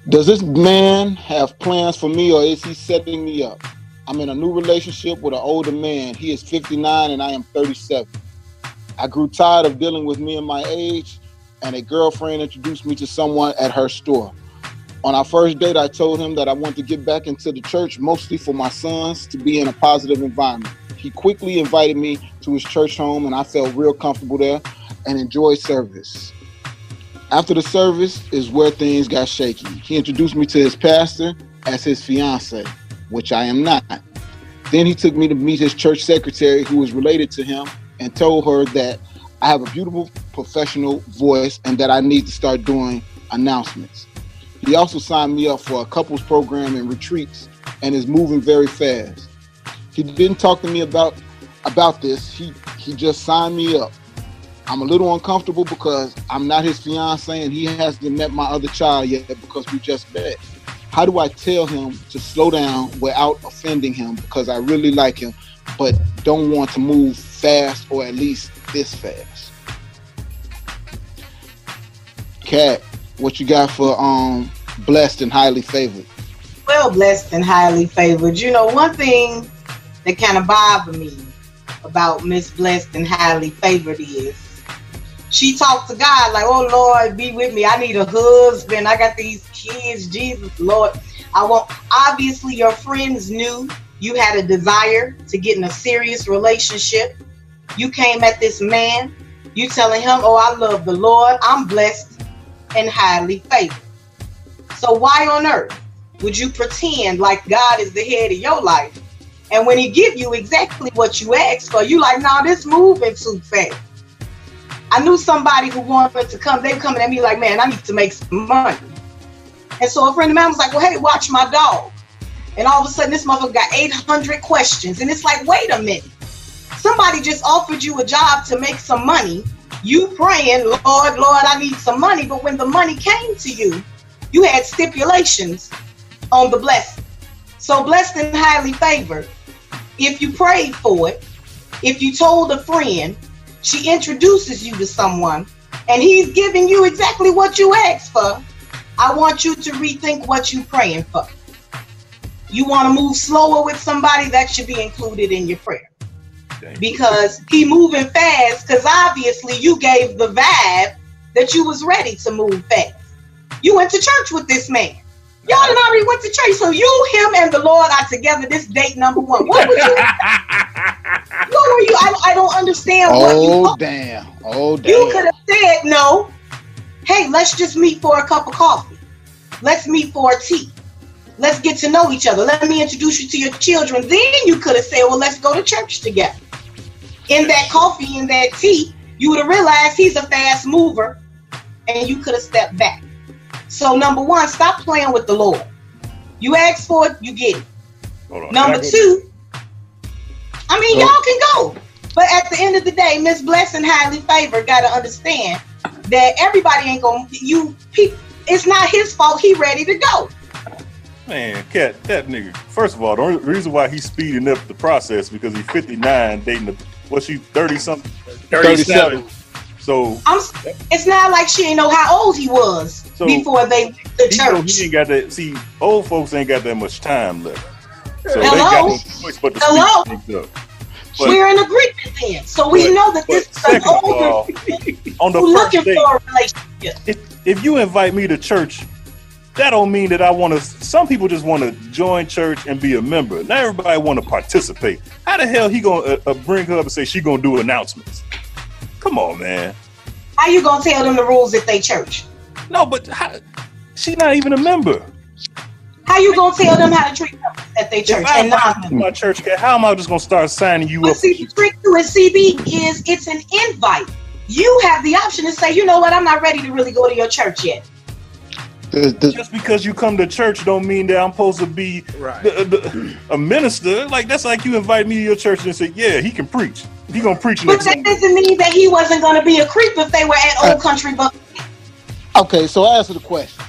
Does this man have plans for me or is he setting me up? I'm in a new relationship with an older man. He is 59 and I am 37. I grew tired of dealing with me and my age, and a girlfriend introduced me to someone at her store. On our first date, I told him that I want to get back into the church, mostly for my sons to be in a positive environment. He quickly invited me to his church home, and I felt real comfortable there and enjoyed service. After the service is where things got shaky. He introduced me to his pastor as his fiance, which I am not. Then he took me to meet his church secretary, who was related to him, and told her that I have a beautiful professional voice and that I need to start doing announcements. He also signed me up for a couples program and retreats and is moving very fast. He didn't talk to me about about this. He he just signed me up. I'm a little uncomfortable because I'm not his fiance and he hasn't met my other child yet because we just met. How do I tell him to slow down without offending him because I really like him, but don't want to move fast or at least this fast? Kat, what you got for um blessed and highly favored? well blessed and highly favored. You know, one thing that kind of bothered me about Miss Blessed and highly favored is she talked to God like, "Oh Lord, be with me. I need a husband. I got these kids. Jesus, Lord, I want." Obviously, your friends knew you had a desire to get in a serious relationship. You came at this man. You telling him, "Oh, I love the Lord. I'm blessed and highly favored." So why on earth would you pretend like God is the head of your life? And when he give you exactly what you asked for, you like, nah, this moving too fast. I knew somebody who wanted to come, they were coming at me like, man, I need to make some money. And so a friend of mine was like, well, hey, watch my dog. And all of a sudden, this motherfucker got 800 questions. And it's like, wait a minute. Somebody just offered you a job to make some money. You praying, Lord, Lord, I need some money. But when the money came to you, you had stipulations on the blessing. So blessed and highly favored. If you prayed for it, if you told a friend, she introduces you to someone, and he's giving you exactly what you asked for. I want you to rethink what you're praying for. You want to move slower with somebody, that should be included in your prayer. Because he moving fast, because obviously you gave the vibe that you was ready to move fast. You went to church with this man. Y'all done already went to church. So you, him, and the Lord are together this date number one. What would you what were you? I, I don't understand what you Oh damn! Oh damn! you could have said no. Hey, let's just meet for a cup of coffee. Let's meet for a tea. Let's get to know each other. Let me introduce you to your children. Then you could have said, well, let's go to church together. In that coffee, in that tea, you would have realized he's a fast mover and you could have stepped back. So, number one, stop playing with the Lord. You ask for it, you get it. Number two, I mean, Oh. y'all can go. But at the end of the day, Miss Blessing highly favored got to understand that everybody ain't gonna you. Pe- it's not his fault. He ready to go. Man, Kat, that nigga. First of all, the reason why he's speeding up the process because he's 59, dating the what she 30 something, 37. So I'm. It's not like she ain't know how old he was So- before they went to he, know church. he ain't got that. See, old folks ain't got that much time left, so they Hello? got no but to Hello? speed things up. But- We're in agreement then, so we but- know that this is an second older all, on the who first looking date, for a relationship. if, if you invite me to church, that don't mean that I want to. Some people just want to join church and be a member. Not everybody want to participate. How the hell he gonna uh, uh, bring her up and say she gonna do announcements? Come on, man. How you gonna tell them the rules if they church? No, but how, she not even a member. How you gonna tell them how to treat them at their church and not my church, how am I just gonna start signing you But up? see, the trick to a CB is it's an invite. You have the option to say, you know what, I'm not ready to really go to your church yet. Just because you come to church don't mean that I'm supposed to be the- the- a minister. Like that's like you invite me to your church and say, "Yeah, he can preach. He gonna preach But next that Sunday." doesn't mean that he wasn't going to be a creep if they were at Old Country Buck. Okay, so I answer the question.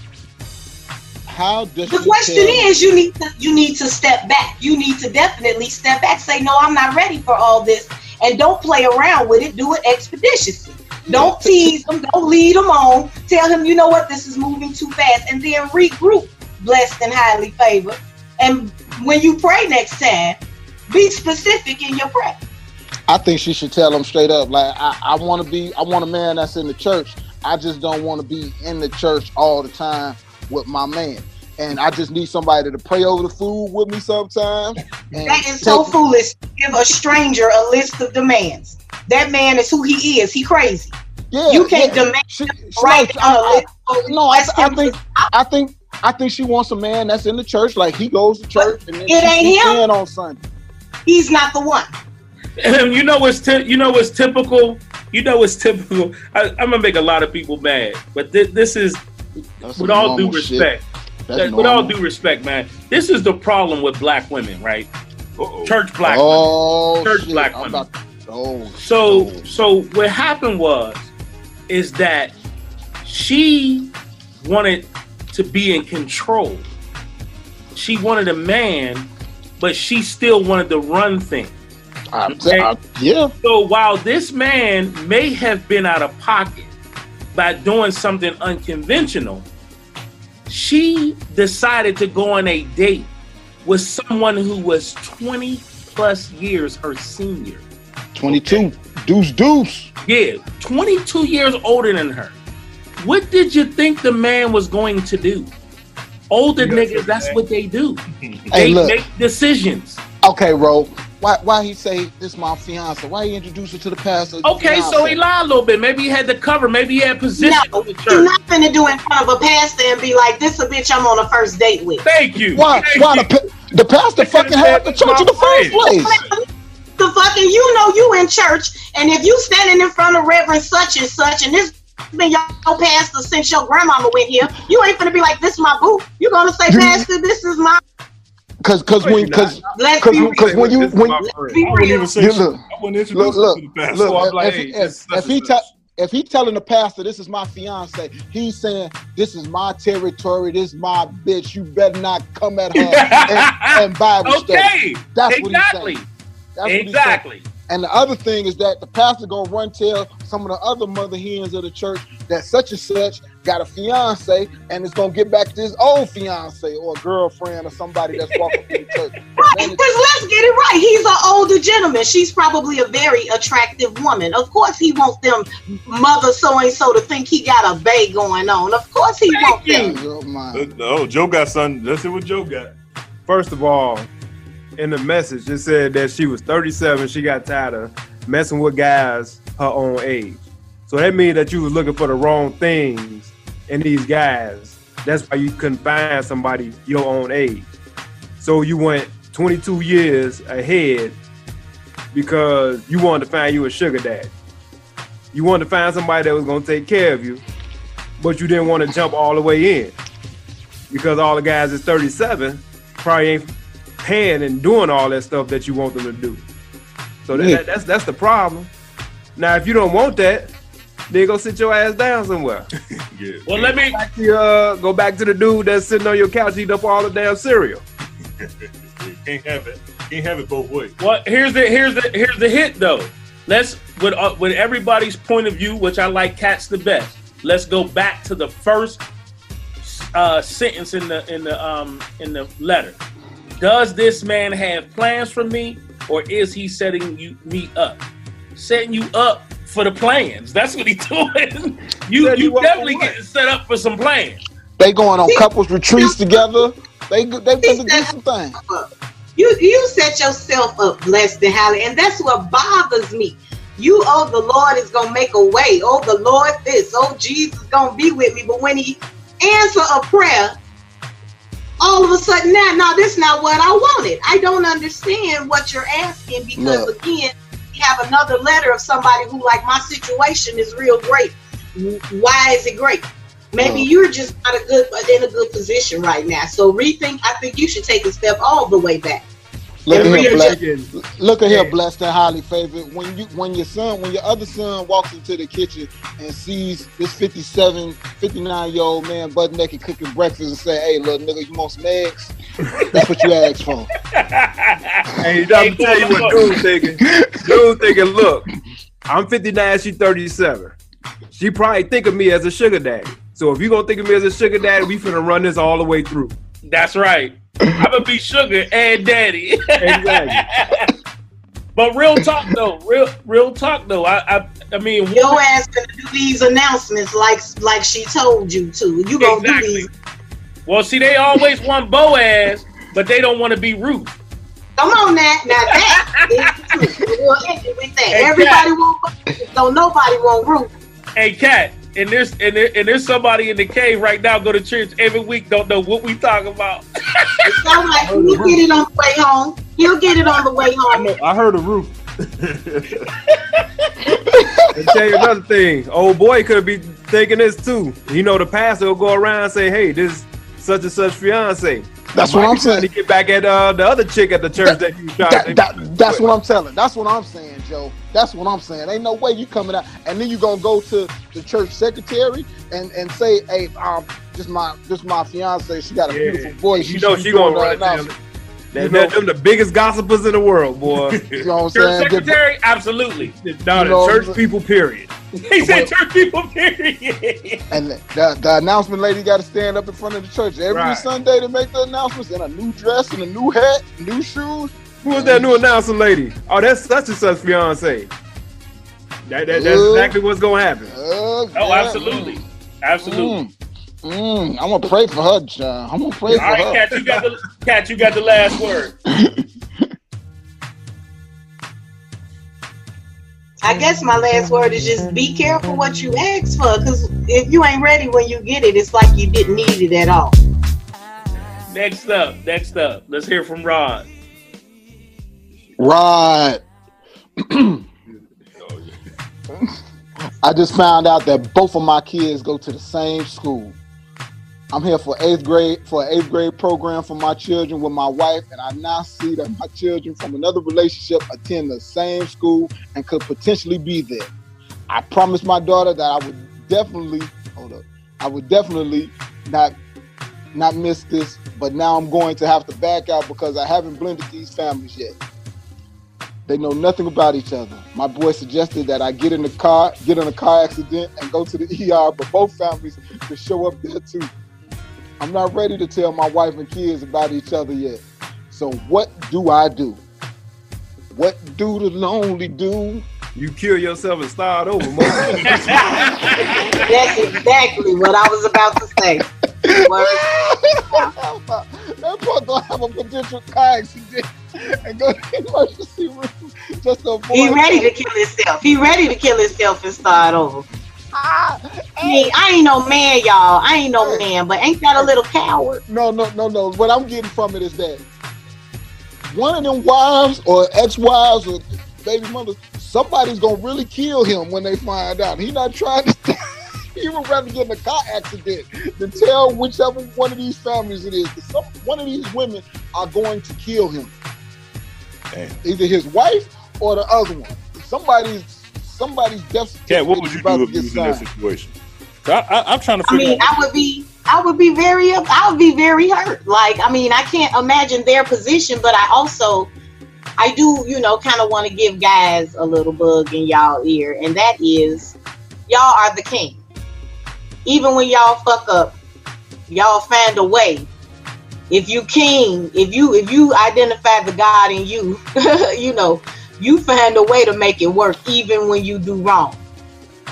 How does The question tell- is, you need to you need to step back. You need to definitely step back. Say, no, I'm not ready for all this, and don't play around with it. Do it expeditiously. Don't tease them. Don't lead them on. Tell him, you know what, this is moving too fast, and then regroup, blessed and highly favored. And when you pray next time, be specific in your prayer. I think she should tell him straight up. Like I, I want to be. I want a man that's in the church. I just don't want to be in the church all the time with my man. And I just need somebody to pray over the food with me sometimes. That is so foolish. to Give a stranger a list of demands. That man is who he is. He crazy. Yeah, you can't yeah. demand She- right like, on a I- list. I- no, I, I think I think I think she wants a man that's in the church, like he goes to church and then it she ain't him. on Sunday. He's not the one. you know what's ty- you know what's typical. You know what's typical. I, I'm gonna make a lot of people mad, but thi- this is That's with all due respect. shit. That's that- with all due respect, man, this is the problem with black women, right? Church black Oh, women, church shit. black women. about- Oh, So so what happened was is that she wanted to be in control. She wanted a man, but she still wanted to run things. Okay? yeah. So while this man may have been out of pocket by doing something unconventional, she decided to go on a date with someone who was 20 plus years her senior. 22. Deuce deuce. Yeah, 22 years older than her. What did you think the man was going to do? Older niggas, that's what they do. Hey, They look. make decisions. Okay, Ro. Why why he say this my fiance? Why he introduce her to the pastor? Okay, so he lied a little bit. Maybe he had the cover. Maybe he had position in the You're church. not finna do in front of a pastor and be like, "This a bitch I'm on a first date with." Thank you. Why why the, the pastor fucking had the church in the first place? The fucking you know you in church, and if you standing in front of Reverend such and such, and this been your pastor since your grandmama went here, you ain't finna be like, "This my boo." You gonna say, "Pastor, this is my." Cause cause when cause cause, cause when you when you look, look, look, look, So I'm like, if, he- if, he te- if he telling the pastor this is my fiance, he's saying this is my territory, this is my bitch. You better not come at her and, and Bible Okay, study. That's exactly. what he's saying. That's what he's saying. Exactly. And the other thing is that the pastor gonna run tell some of the other mother hens of the church that such and such got a fiance and it's gonna get back to his old fiance or girlfriend or somebody that's walking through the church. Right, because let's get it right. He's an older gentleman. She's probably a very attractive woman. Of course, he wants them mother so and so to think he got a bay going on. Of course, he wants them. Oh, Joe got something. Let's see what Joe got. First of all, in the message, it said that she was 37. She got tired of messing with guys her own age. So that means that you was looking for the wrong things in these guys. That's why you couldn't find somebody your own age. So you went 22 years ahead because you wanted to find you a sugar daddy. You wanted to find somebody that was gonna take care of you, but you didn't want to jump all the way in because all the guys is 37 probably ain't paying and doing all that stuff that you want them to do. So that, Yeah. that- that's that's the problem. Now, if you don't want that, then go sit your ass down somewhere. yeah. Well, let me go back, to, uh, go back to the dude that's sitting on your couch eating up all the damn cereal. Can't have it. Can't have it both ways. Well, here's the here's the here's the hit though. Let's with uh, with everybody's point of view, which I like Kat's the best. Let's go back to the first uh, sentence in the in the um in the letter. Does this man have plans for me, or is he setting you me up? Setting you up for the plans. That's what he's doing. you you definitely getting set up for some plans. They going on couples retreats together. They go- they finna do some things. You you set yourself up, blessed and highly, and that's what bothers me. You, oh, the Lord is gonna make a way. Oh, the Lord this. Oh, Jesus gonna be with me. But when He answer a prayer, all of a sudden, now, now this not what I wanted. I don't understand what you're asking because Look. again, you have another letter of somebody who, like, my situation is real great. Why is it great? Maybe Look. you're just not a good in a good position right now. So rethink. I think you should take a step all the way back. Look at And here, really blessed. Look at here, blessed and highly favored. When you when your son, when your other son walks into the kitchen and sees this 57, 59 year old man butt naked cooking breakfast and say, "Hey, little nigga, you want some eggs?" That's what you asked for. Hey, I'm tell you what dude thinking. Dude thinking, look, I'm 59, she 37. She probably think of me as a sugar daddy. So if you gonna think of me as a sugar daddy, we finna run this all the way through. That's right. I'm gonna be sugar and daddy. Exactly. but real talk though, real real talk though. I I, I mean, Your ass gonna do these announcements like like she told you to. You gonna do these. Well, see, they always want Boaz, but they don't want to be Ruth. Come on now, now that is true. We'll end it with that. Hey, Everybody want, so nobody want Ruth. Hey, Kat, and there's and, there, and there's somebody in the cave right now. Go to church every week. Don't know what we talk about. It's all right. He'll get it on the way home. He'll get it on the way home. I heard a roof. and tell you another thing, old boy could be thinking this too. You know, the pastor will go around and say, "Hey, this is such and such fiance." That's what I'm saying. To get back at uh, the other chick at the church that, you was trying That, to. that, that's what I'm telling. That's what I'm saying, Joe. That's what I'm saying. Ain't no way you coming out and then you gonna go to the church secretary and and say, hey, um, just my just my fiance. She got a Yeah. beautiful voice. You know she gonna run it announcement." That, You know- them the biggest gossipers in the world, boy. You know what I'm Church saying? Get- secretary, absolutely. no, You the know- church people, period. He said church people, period. And the, the announcement lady got to stand up in front of the church every Right. Sunday to make the announcements in a new dress and a new hat, new shoes. Who was that new announcer lady? Oh, that's such and such fiance. That, that, that's Uh, exactly what's gonna happen. Uh, Oh, absolutely. Absolutely. Mm, mm, I'm gonna pray for her, John. I'm gonna pray All for right, her. Kat, you got the Kat, you got the last word. I guess my last word is just be careful what you ask for, because if you ain't ready when you get it, it's like you didn't need it at all. Next up, next up, let's hear from Rod. Rod. I just found out that both of my kids go to the same school. I'm here for eighth grade for an eighth grade program for my children with my wife, and I now see that my children from another relationship attend the same school and could potentially be there. I promised my daughter that I would definitely hold up. I would definitely not not miss this, but now I'm going to have to back out because I haven't blended these families yet. They know nothing about each other. My boy suggested that I get in the car, get in a car accident, and go to the ER, but both families could show up there too. I'm not ready to tell my wife and kids about each other yet. So what do I do? What do the lonely do? You kill yourself and start over. Mo. That's exactly what I was about to say. that boy gonna have a potential car accident and go to the emergency room just to avoid. He ready to kill himself. He ready to kill himself and start over. Ah, I, ain't no man, y'all. I ain't no man, but ain't that a little coward? No, no, no, no. What I'm getting from it is that one of them wives or ex-wives or baby mothers, somebody's gonna really kill him when they find out. He not trying to. he would rather get in a car accident than tell whichever one of these families it is. 'Cause Some, one of these women are going to kill him. Either his wife or the other one. Somebody's somebody's death. Kat, what would you about do if you get was in that situation? I, I, I'm trying to I mean, out. I would be, I would be very, I would be very hurt. Like, I mean, I can't imagine their position, but I also, I do, you know, kind of want to give guys a little bug in y'all ear, and that is, y'all are the king. Even when y'all fuck up, y'all find a way. If you king, if you if you identify the God in you, you know, you find a way to make it work, even when you do wrong.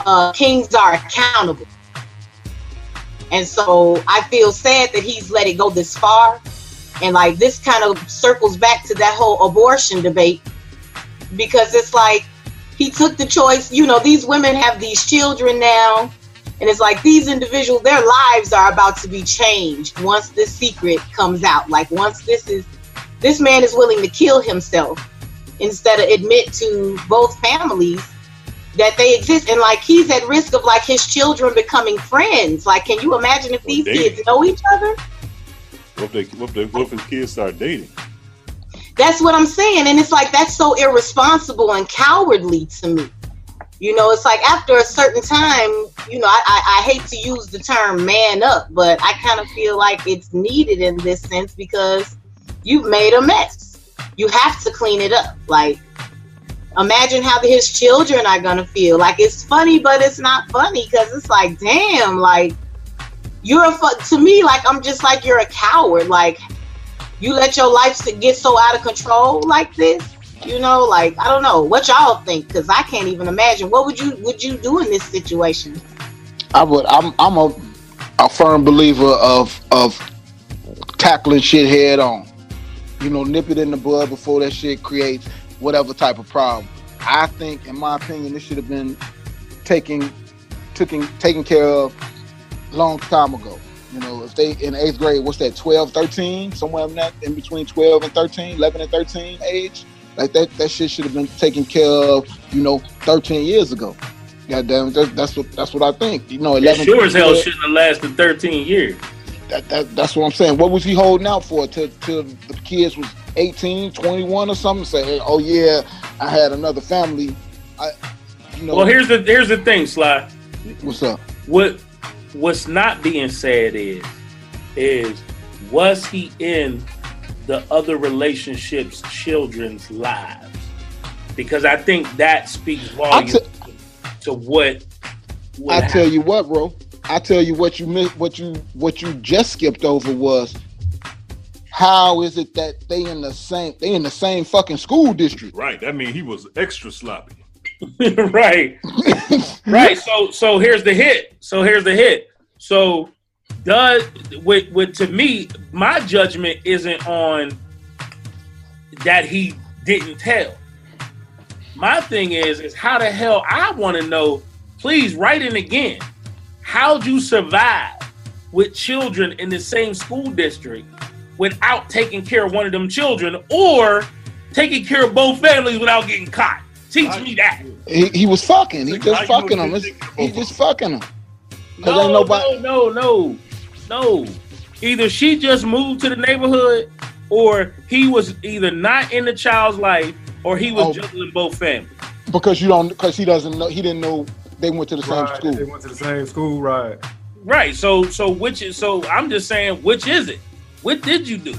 Uh, kings are accountable. And so I feel sad that he's let it go this far. And like this kind of circles back to that whole abortion debate because it's like he took the choice. You know, these women have these children now. And it's like these individuals, their lives are about to be changed once this secret comes out. Like once this is, this man is willing to kill himself instead of admit to both families that they exist. And like he's at risk of like his children becoming friends. Like can you imagine if these dating. kids know each other? What if, they, what, if they, what if his kids start dating? that's what i'm saying. And it's like that's so irresponsible and cowardly to me. You know it's like after a certain time you know i, I, I hate to use the term man up but i kind of feel like it's needed in this sense because you've made a mess you have to clean it up like imagine how his children are gonna feel. Like it's funny, but it's not funny because it's like, damn, like you're a fu- to me, like I'm just like you're a coward. Like you let your life get so out of control like this. You know, like I don't know what y'all think because I can't even imagine. What would you would you do in this situation? I would. I'm. I'm a, a firm believer of of tackling shit head on. You know, nip it in the bud before that shit creates whatever type of problem. I think, in my opinion, this should have been taken, taken, taken care of long time ago. You know, if they in eighth grade, what's that, 12, 13, somewhere in that, in between 12 and 13, 11 and 13 age, like that, that shit should have been taken care of, you know, 13 years ago. God damn that, that's what that's what I think. You know, It 11. sure as hell shouldn't have lasted 13 years. That, that that's what I'm saying. What was he holding out for? Till till the kids was 18, 21 or something? Say, oh yeah, I had another family. I, you know, Well, here's the here's the thing, Sly. what's up. What what's not being said is is was he in the other relationships children's lives? Because I think that speaks volumes to what what I tell you what, bro. I tell you what you missed, what you what you just skipped over was how is it that they in the same they in the same fucking school district? Right. That means he was extra sloppy. right. right. So so here's the hit. So here's the hit. So does with with to me, my judgment isn't on that he didn't tell. My thing is is how the hell I want to know, please write in again. How'd you survive with children in the same school district without taking care of one of them children or taking care of both families without getting caught? Teach me that. He, he was fucking. He just fucking them. he just fucking them. Cause No, ain't nobody. no, no, no, no. Either she just moved to the neighborhood, or he was either not in the child's life, or he was Oh. juggling both families. Because you don't. Because he doesn't know. He didn't know they went to the same Right, school. They went to the same school, right? Right. So, so which is so? I'm just saying, which is it? What did you do?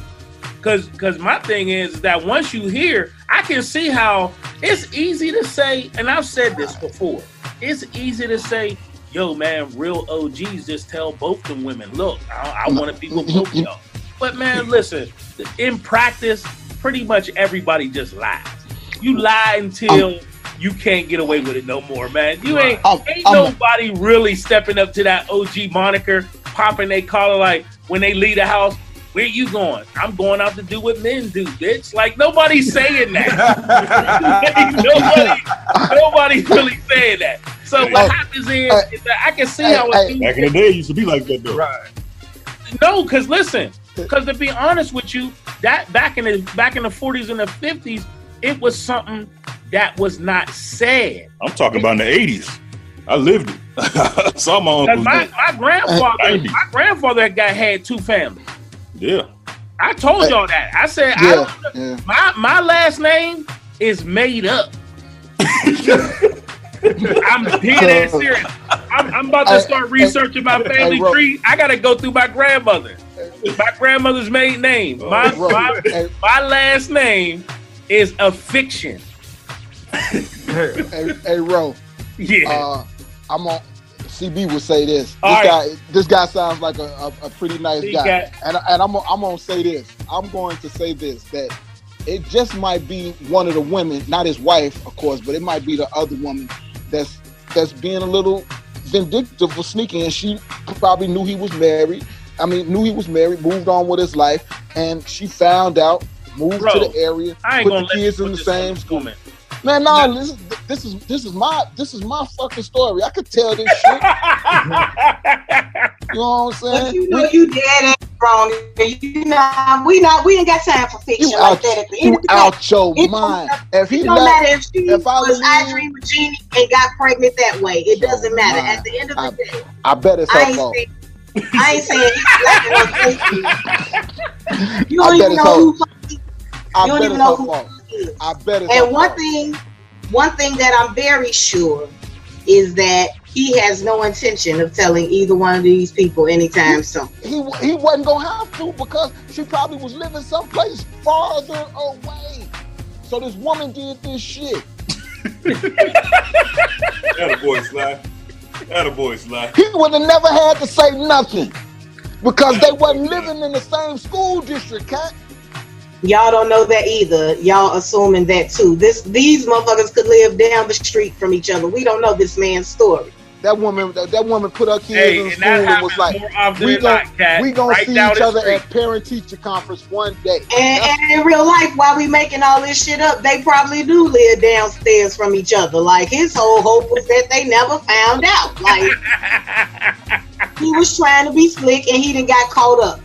Because, because my thing is that once you hear, I can see how it's easy to say, and I've said this before. It's easy to say, "Yo, man, real OGs just tell both them women, look, I, I want to be with both y'all." But man, listen, in practice, pretty much everybody just lies. You lie until you can't get away with it no more, man. You ain't ain't I'm- nobody really stepping up to that OG moniker, popping their collar like when they leave the house. Where you going? I'm going out to do what men do, bitch. Like nobody's saying that. nobody, nobody's really saying that. So what Hey, happens is, hey, is that I can see how it's Back in the day, used to be like that though. Right. no, because listen, because to be honest with you, that back in the back in the 40s and the 50s, it was something that was not said. I'm talking about in the 80s. I lived it. I saw my uncle. my, my grandfather, my grandfather got had two families. Yeah. I told y'all that. I said I Yeah, don't, yeah. my my last name is made up. I'm dead ass serious. I'm, I'm about to Hey, start researching my hey, family Ro- tree. I gotta go through my grandmother. My grandmother's maiden name. My, my, my last name is a fiction. Hey, hey, Ro. Yeah. Uh, I'm on. CB would say this. This All right. guy, this guy sounds like a, a, a pretty nice He guy, got- and and I'm I'm gonna say this. I'm going to say this that it just might be one of the women, not his wife, of course, but it might be the other woman that's that's being a little vindictive for sneaking, and she probably knew he was married. I mean, knew he was married, moved on with his life, and she found out, moved Bro, to the area, I ain't put gonna the kids in the same school. woman. Man, no, this is this is this is my this is my fucking story. I could tell this shit. you know what I'm saying? But you know you dead ass wrong. You know we not we ain't got time for fiction You like out, that. At the you of the day, out your it mind. If he it don't matter if she if I was was I dream of Jeannie and got pregnant that way. It doesn't matter. At the end of the day, I bet it's I her fault. I ain't saying he's slapping on Facebook. You don't even know who I you don't bet even it's know her who fault. He is. I bet it's And one fault. thing, one thing that I'm very sure is that he has no intention of telling either one of these people anytime soon. He he wasn't gonna have to because she probably was living someplace farther away. So this woman did this shit. Attaboy, Sly. Attaboy, Sly. He would have never had to say nothing because they wasn't living in the same school district, Kat. Y'all don't know that either. Y'all assuming that too. This these motherfuckers could live down the street from each other. We don't know this man's story. That woman, that, that woman put her kids Hey, in and school that and was like, "We than gonna, not, we gonna Right see each other street." at parent teacher conference one day." And, and in real life, while we making all this shit up, they probably do live downstairs from each other. Like his whole hope was that they never found out. Like he was trying to be slick and he didn't got caught up.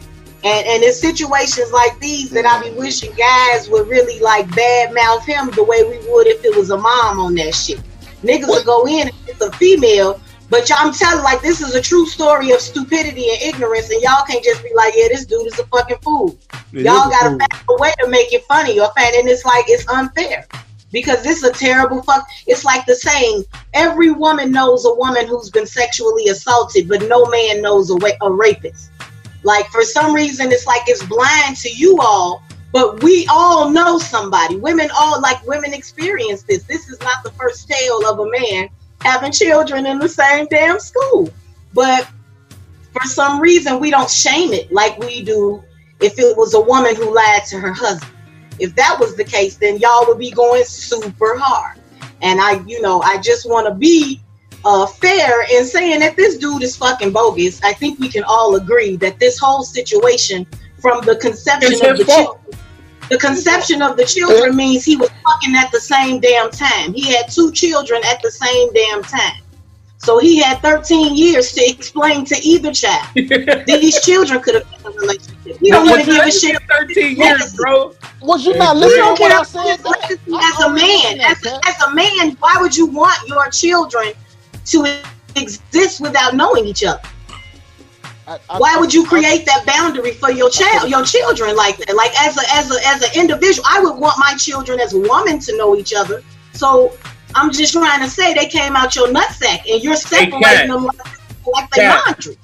And and in situations like these that I be wishing guys would really like bad mouth him the way we would if it was a mom on that shit. Niggas would go in if it's a female, But y'all, I'm telling like this is a true story of stupidity and ignorance, and y'all can't just be like, yeah, this dude is a fucking fool. It y'all gotta fool. find a way to make it funny or find, and it's like it's unfair because this is a terrible fuck. It's like the saying: every woman knows a woman who's been sexually assaulted, but no man knows a, wa- a rapist. Like for some reason, it's like it's blind to you all, but we all know somebody. Women all like women experience this. This is not the first tale of a man having children in the same damn school. But for some reason, we don't shame it like we do if it was a woman who lied to her husband. If that was the case, then y'all would be going super hard. And I, you know, I just want to be uh, fair in saying that this dude is fucking bogus. I think we can all agree that this whole situation, from the conception It's of the fault. children, the conception of the children means he was fucking at the same damn time. He had two children at the same damn time. So he had 13 years to explain to either child. These children could have been in a relationship. He don't But even give a shit. 13 years, bro. Was you not listening don't to what care I said? as a man, as a, as a man, why would you want your children to exist without knowing each other? I- I- Why would you create that boundary for your child, your children like that? Like as a as a as an individual, I would want my children as a woman to know each other. So I'm just trying to say they came out your nutsack and you're separating Kat. them like, like they laundry.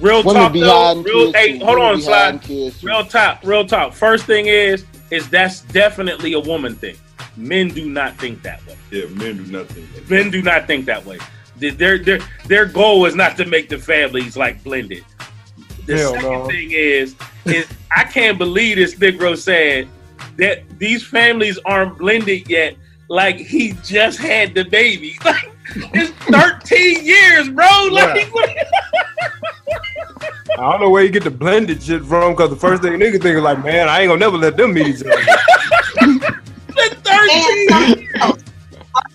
Real Women talk though. Real, hey, hold on, slide. kids. Real talk. Real talk. First thing is, is that's definitely a woman thing. Men do not think that way. Yeah, men do nothing. Men do not think that way. Their their their, their goal is not to make the families like blended. The Hell second no. thing is, is I can't believe this Negro said that these families aren't blended yet. Like he just had the baby. Like it's 13 years, bro. Like what- I don't know where you get the blended shit from because the first thing niggas think is like, man, I ain't gonna never let them meet each other. And something else.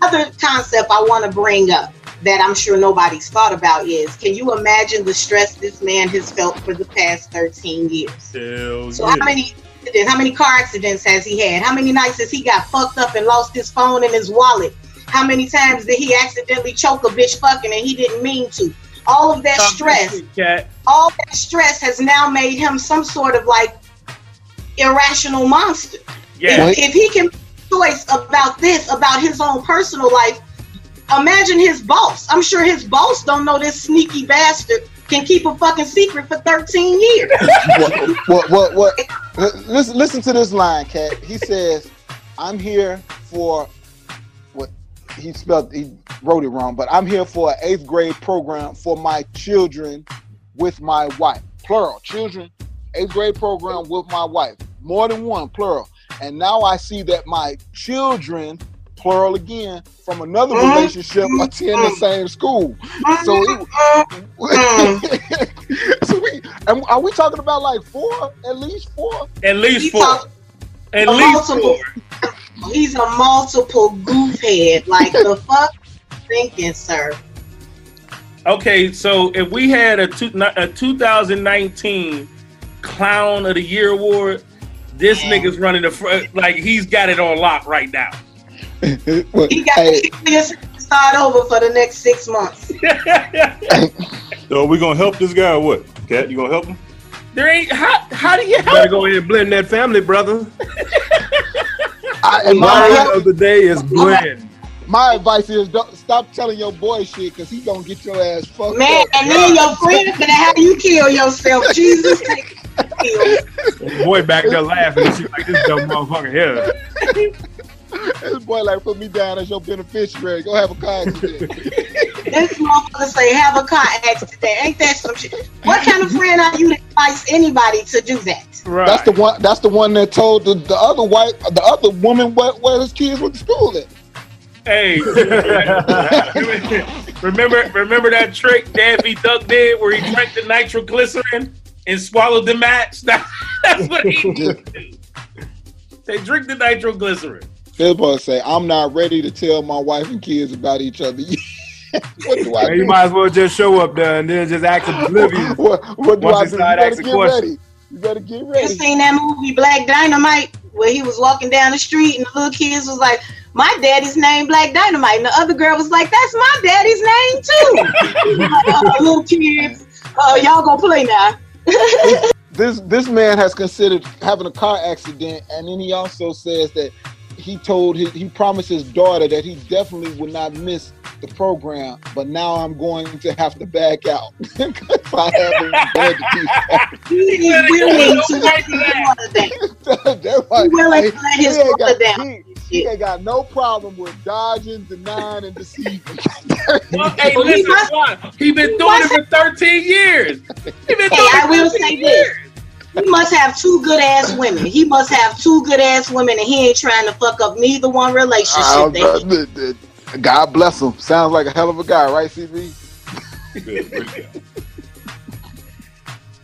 Another concept I want to bring up that I'm sure nobody's thought about is can you imagine the stress this man has felt for the past 13 years? Hell So how many accidents, how many car accidents has he had? How many nights has he got fucked up and lost his phone and his wallet? How many times did he accidentally choke a bitch fucking and he didn't mean to? All of that stress, Kat. all that stress has now made him some sort of like irrational monster. Yeah. If, if he can make choice about this, about his own personal life, imagine his boss. I'm sure his boss don't know this sneaky bastard can keep a fucking secret for 13 years. what, what, what, what? Listen, listen to this line, Kat. He says, "I'm here for what he spelled. He wrote it wrong, but I'm here for an eighth grade program for my children with my wife. Plural, children, eighth grade program with my wife. More than one, plural. And now I see that my children." Plural again from another mm-hmm. relationship attend the same school. So it, mm-hmm. so we and are we talking about like four? At least four? At least four. talk- At least multiple, four. He's a multiple goof head. Like the fuck thinking, sir. Okay, so if we had a, two, a 2019 Clown of the Year award, this nigga's running the front like he's got it on lock right now. He got he just start over for the next six months. So are we gonna help this guy or what? Kat, you gonna help him? There ain't how how do you help? You better go ahead and blend that family, brother. I, The and word my, of the day is blend. my advice is don't stop telling your boy shit because he gonna get your ass fucked Man, up. and then your friend gonna have you kill yourself. Jesus. The boy back there laughing and shit like this dumb motherfucker here. this boy like put me down as your beneficiary. Go have a car accident. This motherfucker say have a car accident. Ain't that some shit? What kind of friend are you to advise anybody to do that? Right. That's the one. That's the one that told the, the other white, the other woman where, where his kids went to school at. Hey, remember remember that trick Daffy Duck did where he drank the nitroglycerin and swallowed the match? That, that's what he did. They drink the nitroglycerin. This boy say, "I'm not ready to tell my wife and kids about each other." what do I Man, do? you might as well just show up there and then just act oblivious. what, what do Once I he do? You start better get questions. ready. You better get ready. You seen that movie Black Dynamite where he was walking down the street and the little kids was like, my daddy's name Black Dynamite. And the other girl was like, that's my daddy's name too. like, uh, little kids, uh, y'all gonna play now. this this man has considered having a car accident, and then he also says that he told his, he promised his daughter that he definitely would not miss the program, but now I'm going to have to back out because I haven't read the piece. He's willing to let his daughter down. That's why- He willing to let his he ain't daughter got- down. He, he ain't got no problem with dodging, denying, and deceiving. Well, hey, Well, he listen, must- Ron, he been doing it for 13 years. He been doing Hey, I it will for 13 say this. Years. He must have two good ass women. He must have two good ass women, and he ain't trying to fuck up neither one relationship. Uh, that he- the- the- God bless him. Sounds like a hell of a guy, right, CB?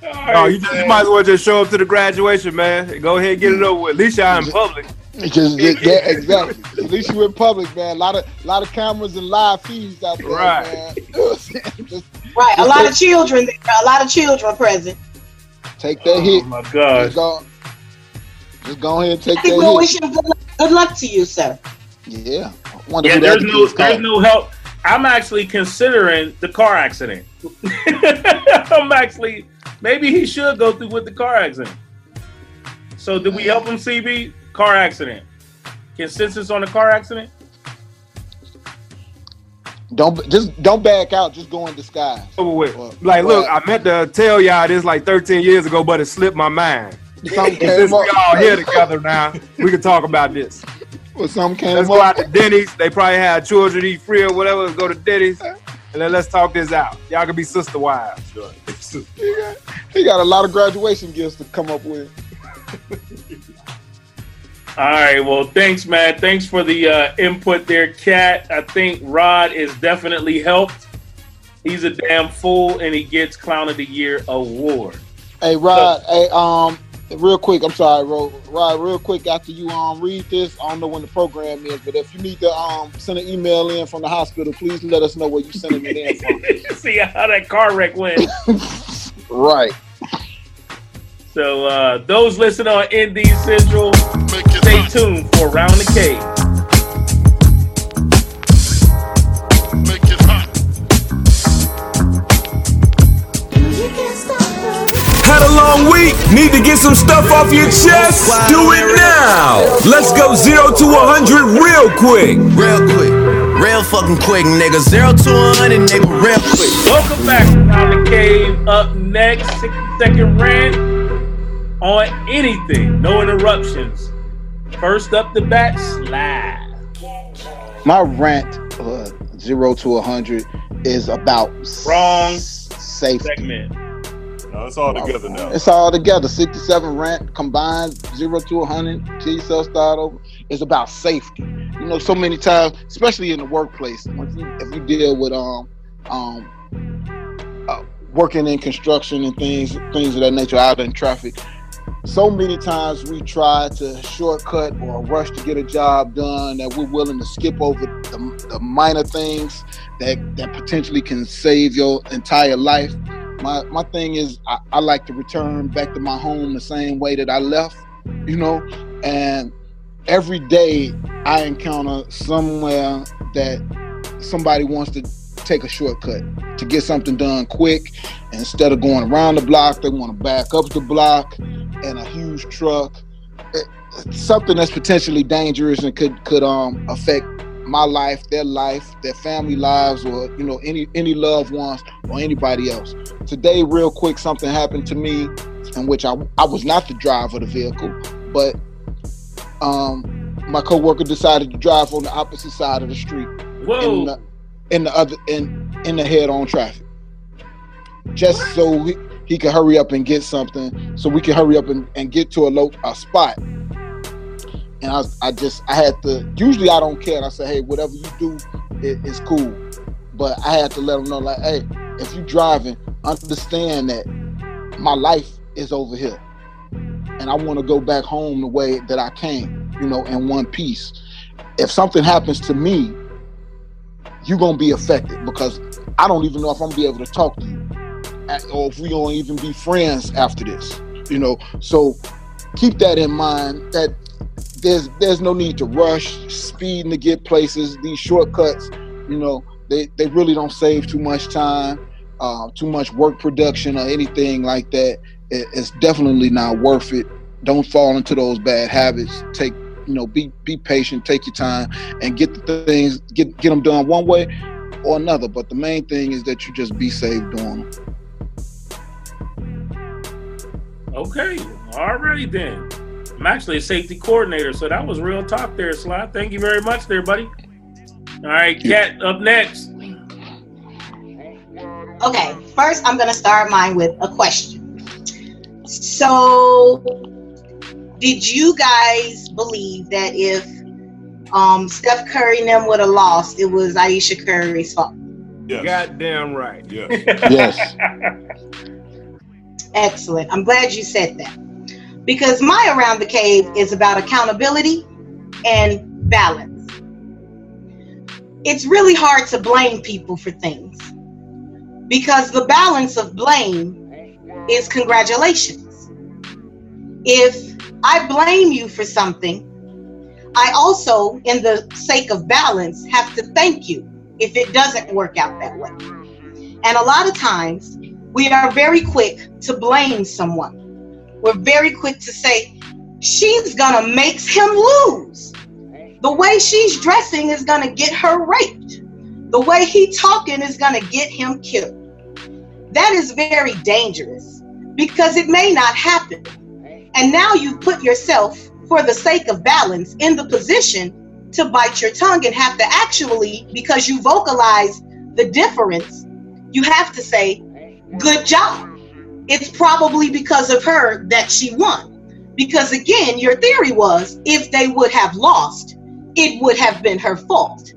Oh, you, just, you might as well just show up to the graduation, man. Go ahead and get it over with. At least y'all in public. Just yeah, exactly. At least you in public, man. A lot of lot of cameras and live feeds out there, Right. man. Just right, a lot of children. there, A lot of children present. Take that oh hit. Oh my God. Just go, just go ahead and take I think that we'll hit. wish him good luck, good luck to you, sir. Yeah. Wonder Yeah, there's no there's no help. I'm actually considering the car accident. I'm actually maybe he should go through with the car accident. So did we help him, CB? Car accident. Consensus on the car accident? Don't just don't back out. Just go in disguise. Over with. Well, Like, look, I meant to tell y'all this like 13 years ago, but it slipped my mind. Something Since we all here together now, we can talk about this. Well, some came Let's up. go out to Denny's. They probably had children eat free or whatever. Let's go to Denny's. And then let's talk this out. Y'all can be sister wives. He got, he got a lot of graduation gifts to come up with. All right. Well, thanks, man. Thanks for the uh, input there, Kat. I think Rod is definitely helped. He's a damn fool, and he gets Clown of the Year award. Hey Rod, hey um, real quick, I'm sorry, Rod. Rod, real quick after you um read this, I don't know when the program is, but if you need to um send an email in from the hospital, please let us know where you sending it in from. See how that car wreck went. right. So uh, those listening on Indie Central, tuned for Round the Cave. Had a long week? Need to get some stuff off your chest? Do it now! Let's go 0 to 100 real quick. Real quick. Real fucking quick, nigga. Zero to 100, nigga. Real quick. Welcome back to Round the Cave. Up next, 60 second rant on anything. No interruptions. First up the bat, slide. My rant, uh, zero to a hundred, is about Wrong s- safety. segment. No, it's all together now. It's all together. 67 rant combined, zero to 100. T cell start over. It's about safety. You know, so many times, especially in the workplace, once you, if you deal with um um uh, working in construction and things things of that nature out in traffic, so many times we try to shortcut or rush to get a job done that we're willing to skip over the, the minor things that that potentially can save your entire life. My my thing is I, I like to return back to my home the same way that I left, you know, and every day I encounter somewhere that somebody wants to take a shortcut to get something done quick. Instead of going around the block, they want to back up the block and a huge truck. It- something that's potentially dangerous and could could um affect my life, their life, their family lives, or you know any any loved ones or anybody else. Today, real quick, something happened to me in which I I was not the driver of the vehicle, but um my coworker decided to drive on the opposite side of the street Whoa. In the other in in the head-on traffic, just so he, could hurry up and get something, so we can hurry up and, and get to a low a spot. And I, I just I had to. Usually I don't care. I say, hey, whatever you do, it, it's cool. But I had to let him know, like, hey, if you driving, understand that my life is over here, and I want to go back home the way that I came, you know, in one piece. If something happens to me, you're gonna be affected because I don't even know if I'm gonna be able to talk to you, or if we gonna even be friends after this, you know. So keep that in mind. That there's there's no need to rush, speeding to get places. These shortcuts, you know, they they really don't save too much time, uh, too much work production or anything like that. It, it's definitely not worth it. Don't fall into those bad habits. Take you know, be be patient, take your time, and get the things get get them done one way or another. But the main thing is that you just be safe doing them. Okay, alrighty then. I'm actually a safety coordinator, so that was real talk there, Sly. Thank you very much there, buddy. All right, Kat, up next. Okay, first I'm gonna start mine with a question. So, did you guys believe that if um, Steph Curry and them would have lost, it was Ayesha Curry's fault? Yes. Goddamn right. Yes. Yes. Excellent. I'm glad you said that. Because my Around the Cave is about accountability and balance. It's really hard to blame people for things because the balance of blame is congratulations. If I blame you for something, I also, in the sake of balance, have to thank you if it doesn't work out that way. And a lot of times, we are very quick to blame someone. We're very quick to say, she's gonna make him lose. The way she's dressing is gonna get her raped. The way he talking is gonna get him killed. That is very dangerous because it may not happen. And now you've put yourself, for the sake of balance, in the position to bite your tongue and have to actually, because you vocalize the difference, you have to say, good job. It's probably because of her that she won. Because again, your theory was if they would have lost, it would have been her fault.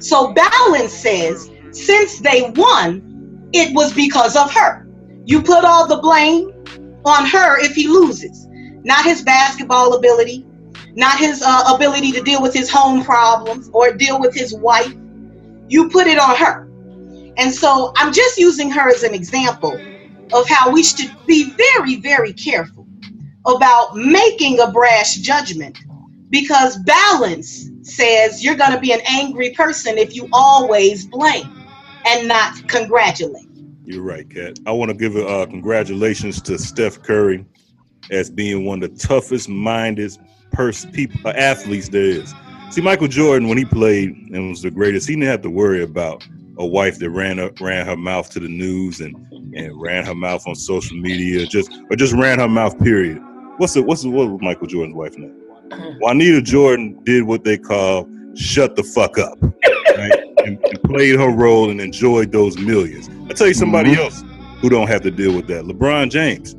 So balance says since they won, it was because of her. You put all the blame on her if he loses, not his basketball ability, not his uh, ability to deal with his home problems or deal with his wife. You put it on her. And so I'm just using her as an example of how we should be very, very careful about making a brash judgment because balance says you're going to be an angry person if you always blame and not congratulate. You're right, Kat. I want to give uh, congratulations to Steph Curry as being one of the toughest minded person, people, uh, athletes there is. See, Michael Jordan, when he played and was the greatest, he didn't have to worry about a wife that ran up, ran her mouth to the news and and ran her mouth on social media, just or just ran her mouth. Period. What's the what's the, what was Michael Jordan's wife name? Juanita Jordan did what they call shut the fuck up, right? and, and played her role and enjoyed those millions. I tell you somebody Mhm. else who don't have to deal with that. LeBron James.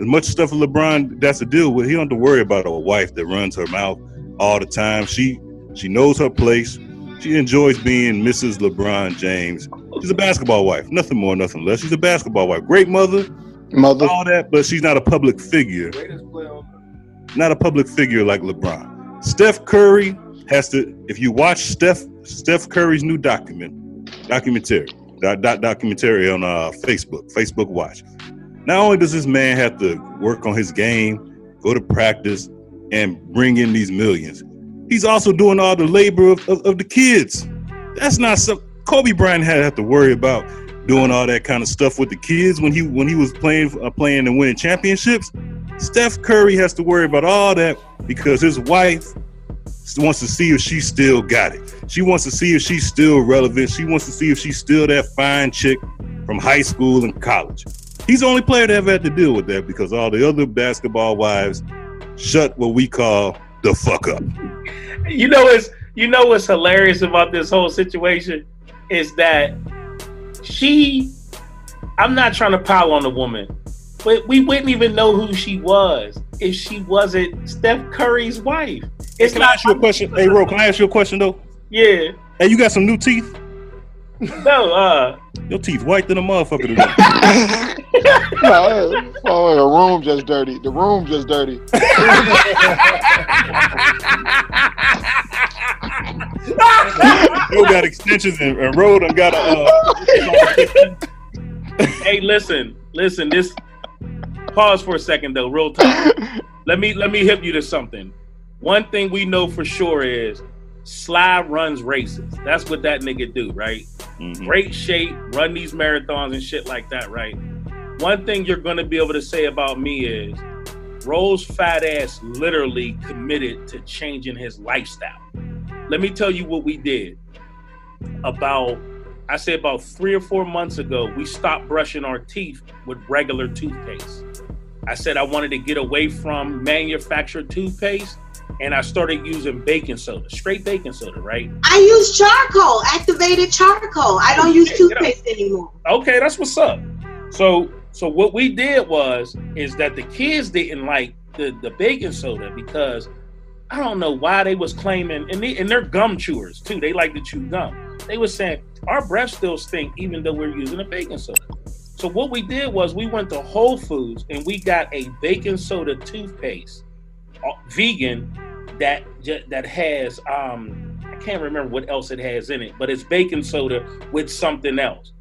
As much stuff LeBron that's to deal with, he don't have to worry about a wife that runs her mouth all the time. She she knows her place. She enjoys being Mrs. LeBron James. She's a basketball wife, nothing more, nothing less. She's a basketball wife, great mother, mother, all that, but she's not a public figure. Not a public figure like LeBron. Steph Curry has to. If you watch Steph Steph Curry's new document, documentary, doc, doc- documentary on uh, Facebook, Facebook Watch. Not only does this man have to work on his game, go to practice, and bring in these millions, he's also doing all the labor of, of, of the kids. That's not some Kobe Bryant had to have to worry about doing all that kind of stuff with the kids when he when he was playing uh, playing and winning championships. Steph Curry has to worry about all that because his wife wants to see if she still got it. She wants to see if she's still relevant. She wants to see if she's still that fine chick from high school and college. He's the only player that ever had to deal with that because all the other basketball wives shut what we call the fuck up. You know what's you know what's hilarious about this whole situation is that she I'm not trying to pile on the woman, but we wouldn't even know who she was if she wasn't Steph Curry's wife. It's can I ask you a question? Hey, Ro, can I ask you a question though? Yeah. Hey, you got some new teeth? No, uh Your teeth white than a motherfucker today. no, oh, the room just dirty. The room just dirty. you got extensions and, and road and got a. Uh, hey, listen, listen. This pause for a second though, real talk. let me let me hip you to something. one thing we know for sure is Sly runs races. That's what that nigga do, right? Mhm. Great shape, run these marathons and shit like that, right? One thing you're gonna be able to say about me is Ro's fat ass literally committed to changing his lifestyle. Let me tell you what we did. About I say about three or four months ago, we stopped brushing our teeth with regular toothpaste. I said I wanted to get away from manufactured toothpaste and I started using baking soda, straight baking soda, right? I use charcoal, activated charcoal. I don't use toothpaste anymore. Okay, that's what's up. So so what we did was is that the kids didn't like the, the baking soda because I don't know why they was claiming and, they, and they're gum chewers too. They like to chew gum. They was saying our breath still stink even though we're using a baking soda. So what we did was we went to Whole Foods and we got a baking soda toothpaste, vegan, that that has um I can't remember what else it has in it, but it's baking soda with something else.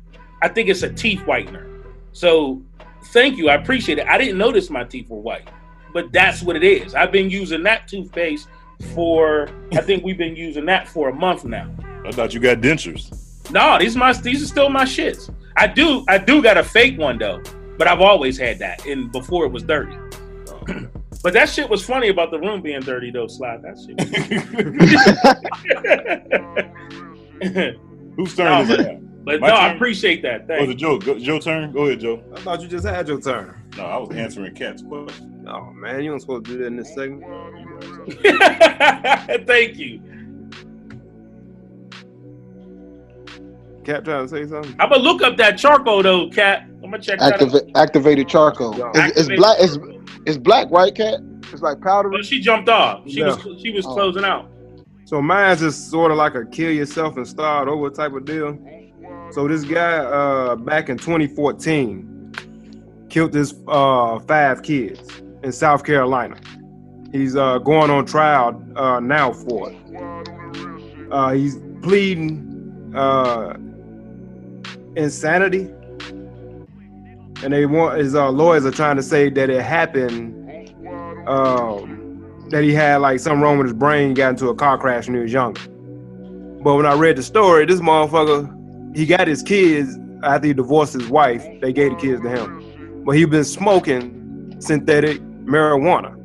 I think it's a teeth whitener. So thank you, I appreciate it. I didn't notice my teeth were white, but that's what it is. I've been using that toothpaste for I think we've been using that for a month now. I thought you got dentures. No, these my these are still my shits. I do I do got a fake one though, but I've always had that, and before it was dirty. But that shit was funny about the room being dirty though, Slide. That shit. Whose turn is No, it but- But My no, I appreciate that. Oh, was Thank it Joe? Go, Joe turn? Go ahead, Joe. I thought you just had your turn. No, I was answering Kat's question. Oh man, you weren't supposed to do that in this segment. Thank you. Cap trying to say something. I'm gonna look up that charcoal though, Kat. I'm gonna check that out. Activated charcoal. It's, it's black. It's, it's black, right, Kat? It's like powdery. Oh, she jumped off. She Yeah. was she was Oh. closing out. So mine's just sort of like a kill yourself and start over type of deal. So this guy uh back in 2014 killed his uh five kids in South Carolina. He's uh going on trial uh now for it. Uh he's pleading uh insanity. And they want his uh, lawyers are trying to say that it happened um that he had like something wrong with his brain, got into a car crash when he was younger. But when I read the story, this motherfucker, he got his kids after he divorced his wife. They gave the kids to him. But he been smoking synthetic marijuana.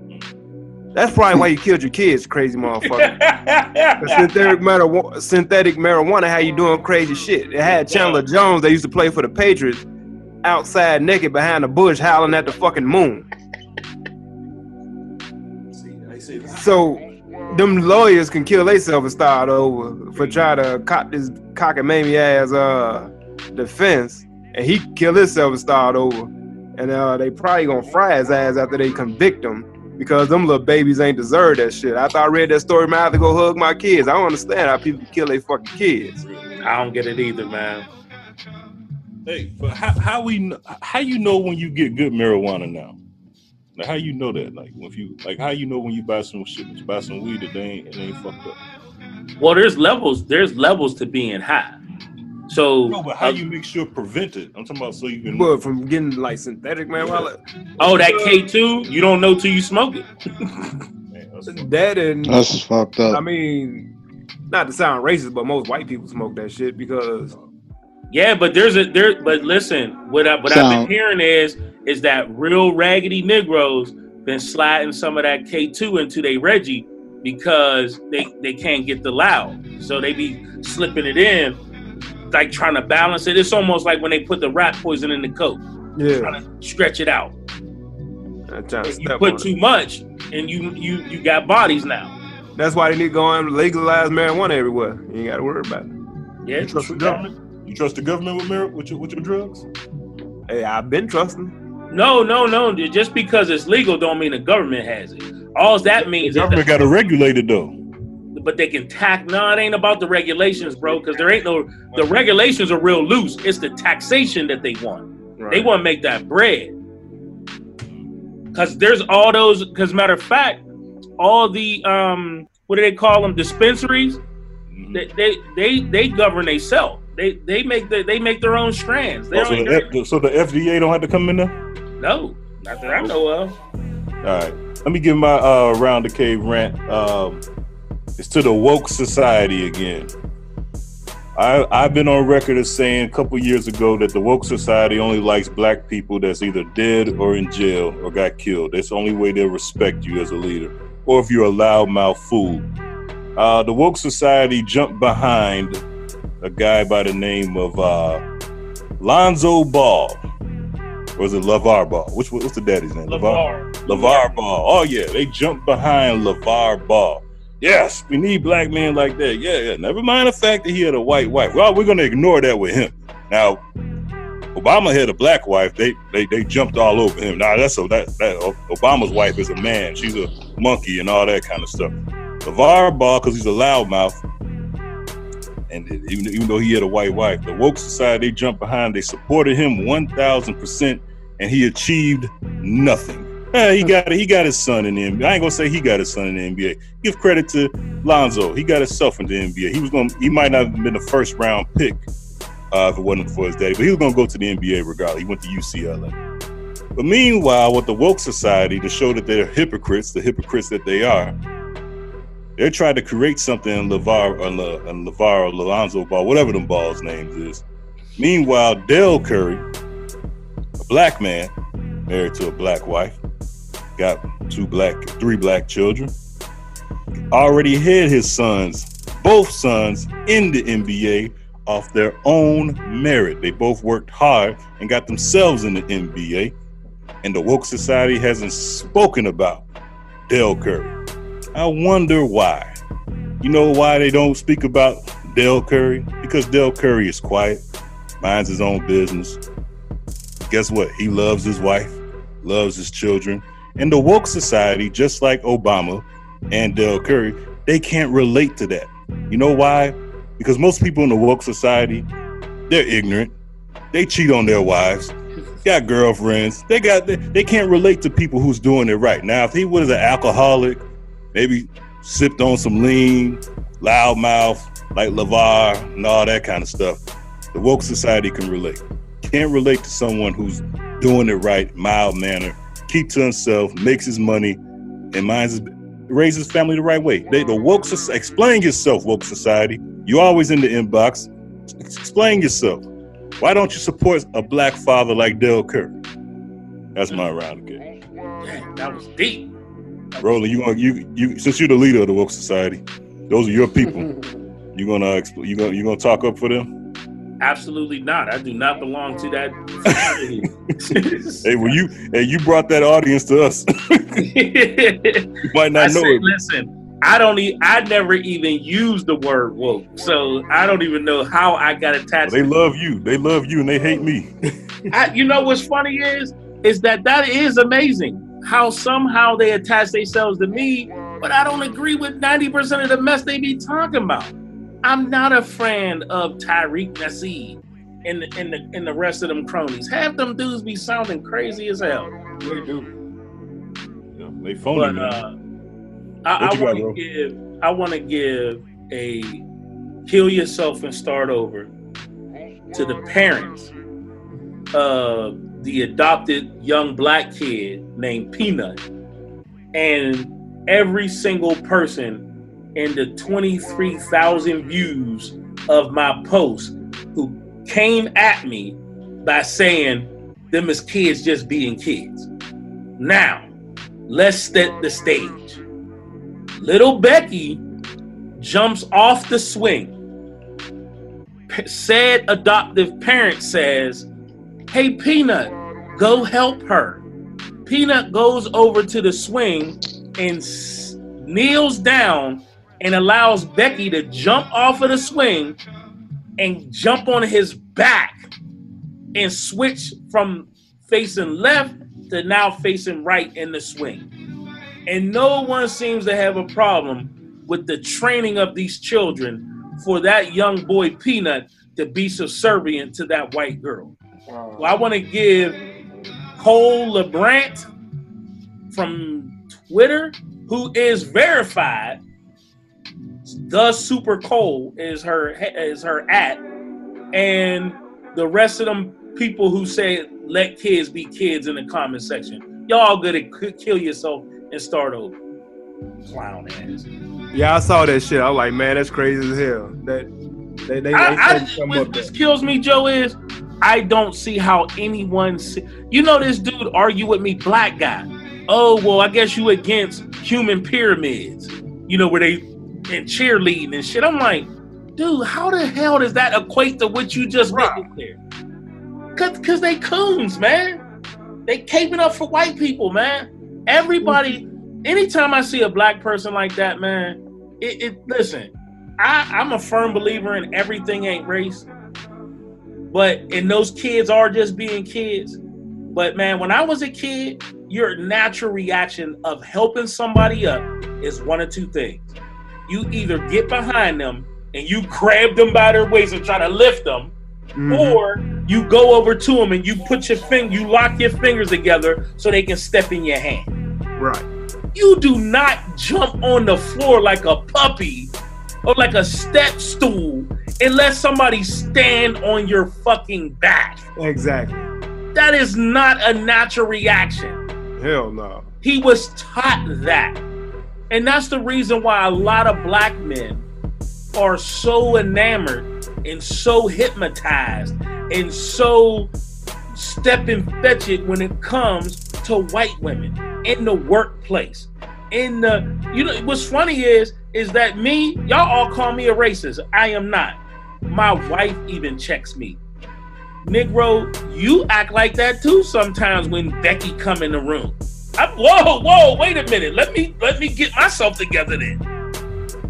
That's probably why you killed your kids, crazy motherfucker. Synthetic, marijuana, synthetic marijuana, how you doing crazy shit. It had Chandler Jones, they used to play for the Patriots, outside naked behind a bush howling at the fucking moon. So them lawyers can kill themselves and start over for trying to cop this cockamamie ass uh defense, and he kill himself and start over, and uh they probably gonna fry his ass after they convict him because them little babies ain't deserve that shit. After I read that story, man, I have to go hug my kids. I don't understand how people kill their fucking kids. I don't get it either, man. Hey, but how how we how you know when you get good marijuana now? Like how you know that? Like if you like how you know when you buy some shit, buy some weed that they ain't it ain't fucked up. Well, there's levels. There's levels to being high. So, No, but how uh, you make sure prevent it? I'm talking about so you can. But from getting like synthetic marijuana, oh, that K two, you don't know till you smoke it. that and That's fucked up. I mean, not to sound racist, but most white people smoke that shit because Yeah, but there's a there. But listen, what I what I've been hearing is is that real raggedy Negroes been sliding some of that K two into their Reggie because they they can't get the loud, so they be slipping it in, like trying to balance it. It's almost like when they put the rat poison in the coke, yeah, trying to stretch it out. I'm trying to You put too it. much, and you you you got bodies now. That's why they need to go and legalize marijuana everywhere. You ain't got to worry about it. Yeah, you trust the government? You trust the government with mar- with your with your drugs? Hey, I've been trusting. No, no, no. Just because it's legal don't mean the government has it. All that means The government got to regulate it though. But they can tack. No, it ain't about the regulations, bro. Because there ain't no. The regulations are real loose. It's the taxation that they want. They want to make that bread. Because there's all those. Because matter of fact, all the um, what do they call them? Dispensaries. They they they, they govern themselves. They they make the, they make their own strands. Oh, so, the F- so the FDA don't have to come in there. no, not that I know of. All right. let me give my uh, round the cave rant. Um, it's to the woke society again. I, I've been on record as saying a couple years ago that the woke society only likes black people that's either dead or in jail or got killed. That's the only way they'll respect you as a leader, or if you're a loudmouth fool. Uh, the woke society jumped behind a guy by the name of uh, Lonzo Ball. Or is it LaVar Ball? Which what's the daddy's name? LaVar. LaVar Ball. Oh yeah, they jumped behind LaVar Ball. Yes, we need black men like that. Yeah, yeah. Never mind the fact that he had a white wife. Well, we're gonna ignore that with him. Now, Obama had a black wife. They they they jumped all over him. Now that's a that that Obama's wife is a man. She's a monkey and all that kind of stuff. LaVar Ball, because he's a loudmouth, and even, even though he had a white wife, the woke society they jumped behind. They supported him one thousand percent, and he achieved nothing. Eh, he got he got his son in the NBA. I ain't gonna say he got his son in the NBA. Give credit to Lonzo. He got himself in the NBA. He was gonna he might not have been the first round pick uh, if it wasn't for his daddy, but he was gonna go to the NBA regardless. He went to UCLA. But meanwhile, with the woke society to show that they're hypocrites, the hypocrites that they are, they're trying to create something in LaVar or, Le, and LaVar or Lonzo Ball, whatever them balls' names is. Meanwhile, Dell Curry, a black man married to a black wife, got two black, three black children, already had his sons, both sons, in the NBA off their own merit. They both worked hard and got themselves in the NBA. And the woke society hasn't spoken about Dell Curry. I wonder why. You know why they don't speak about Dell Curry? Because Dell Curry is quiet, minds his own business. Guess what? He loves his wife, loves his children. And the woke society, just like Obama and Dell Curry, they can't relate to that. You know why? Because most people in the woke society, they're ignorant. They cheat on their wives, got girlfriends. They got they, they can't relate to people who's doing it right. Now, if he was an alcoholic, maybe sipped on some lean, loudmouth, like LaVar and all that kind of stuff, the woke society can relate. Can't relate to someone who's doing it right, mild manner, keep to himself, makes his money, and minds his, raises his family the right way. They, the woke society, explain yourself, woke society. You always in the inbox. Explain yourself. Why don't you support a black father like Dell Curry? That's my round again. Dang, that was deep. Roland, you gonna you you since you're the leader of the woke society, those are your people. you gonna uh, expl- you gonna you gonna talk up for them? Absolutely not. I do not belong to that. hey, well you hey you brought that audience to us. you might not I know said, it. listen, I don't. E- I never even used the word woke, so I don't even know how I got attached. They love you. They love you, and they hate me. I, you know what's funny is is that that is amazing how somehow they attach themselves to me, but I don't agree with ninety percent of the mess they be talking about. I'm not a fan of Tariq Nasheed and the, and the and the rest of them cronies. Half them dudes be sounding crazy as hell. They do. They phony. But uh, I, I want to give I want to give a kill yourself and start over to the parents of the adopted young black kid named Peanut and every single person in the 23,000 views of my post who came at me by saying them as kids just being kids. Now, let's set the stage. Little Becky jumps off the swing. P- said adoptive parent says, Hey, Peanut, go help her. Peanut goes over to the swing and s- kneels down and allows Becky to jump off of the swing and jump on his back and switch from facing left to now facing right in the swing. And no one seems to have a problem with the training of these children for that young boy Peanut to be subservient to that white girl. Well, I want to give Cole LeBrant from Twitter, who is verified. The Super Cole is her is her at, and the rest of them people who say let kids be kids in the comment section. Y'all gonna kill yourself and start over. Clown ass. Yeah, I saw that shit. I'm like, man, that's crazy as hell. That they they, I, they I, what, what kills me, Joe, is I don't see how anyone. See, you know, this dude argue with me, black guy. Oh well, I guess you against human pyramids. You know where they and cheerleading and shit. I'm like, dude, how the hell does that equate to what you just witnessed there? Cause, cause they coons, man. They caping up for white people, man. Everybody, anytime I see a black person like that, man, it, it listen, I, I'm a firm believer in everything ain't race. But and those kids are just being kids. But man, when I was a kid, your natural reaction of helping somebody up is one of two things. You either get behind them and you grab them by their waist and try to lift them, mm-hmm. or you go over to them and you put your finger, you lock your fingers together so they can step in your hand. Right. You do not jump on the floor like a puppy or like a step stool unless somebody stand on your fucking back. Exactly. That is not a natural reaction. Hell no. He was taught that. And that's the reason why a lot of black men are so enamored and so hypnotized and so step and fetch it when it comes to white women in the workplace. In the you know what's funny is is that me, y'all all call me a racist. I am not. My wife even checks me. Negro, you act like that too sometimes when Becky come in the room. I, whoa, whoa, wait a minute. Let me let me get myself together then.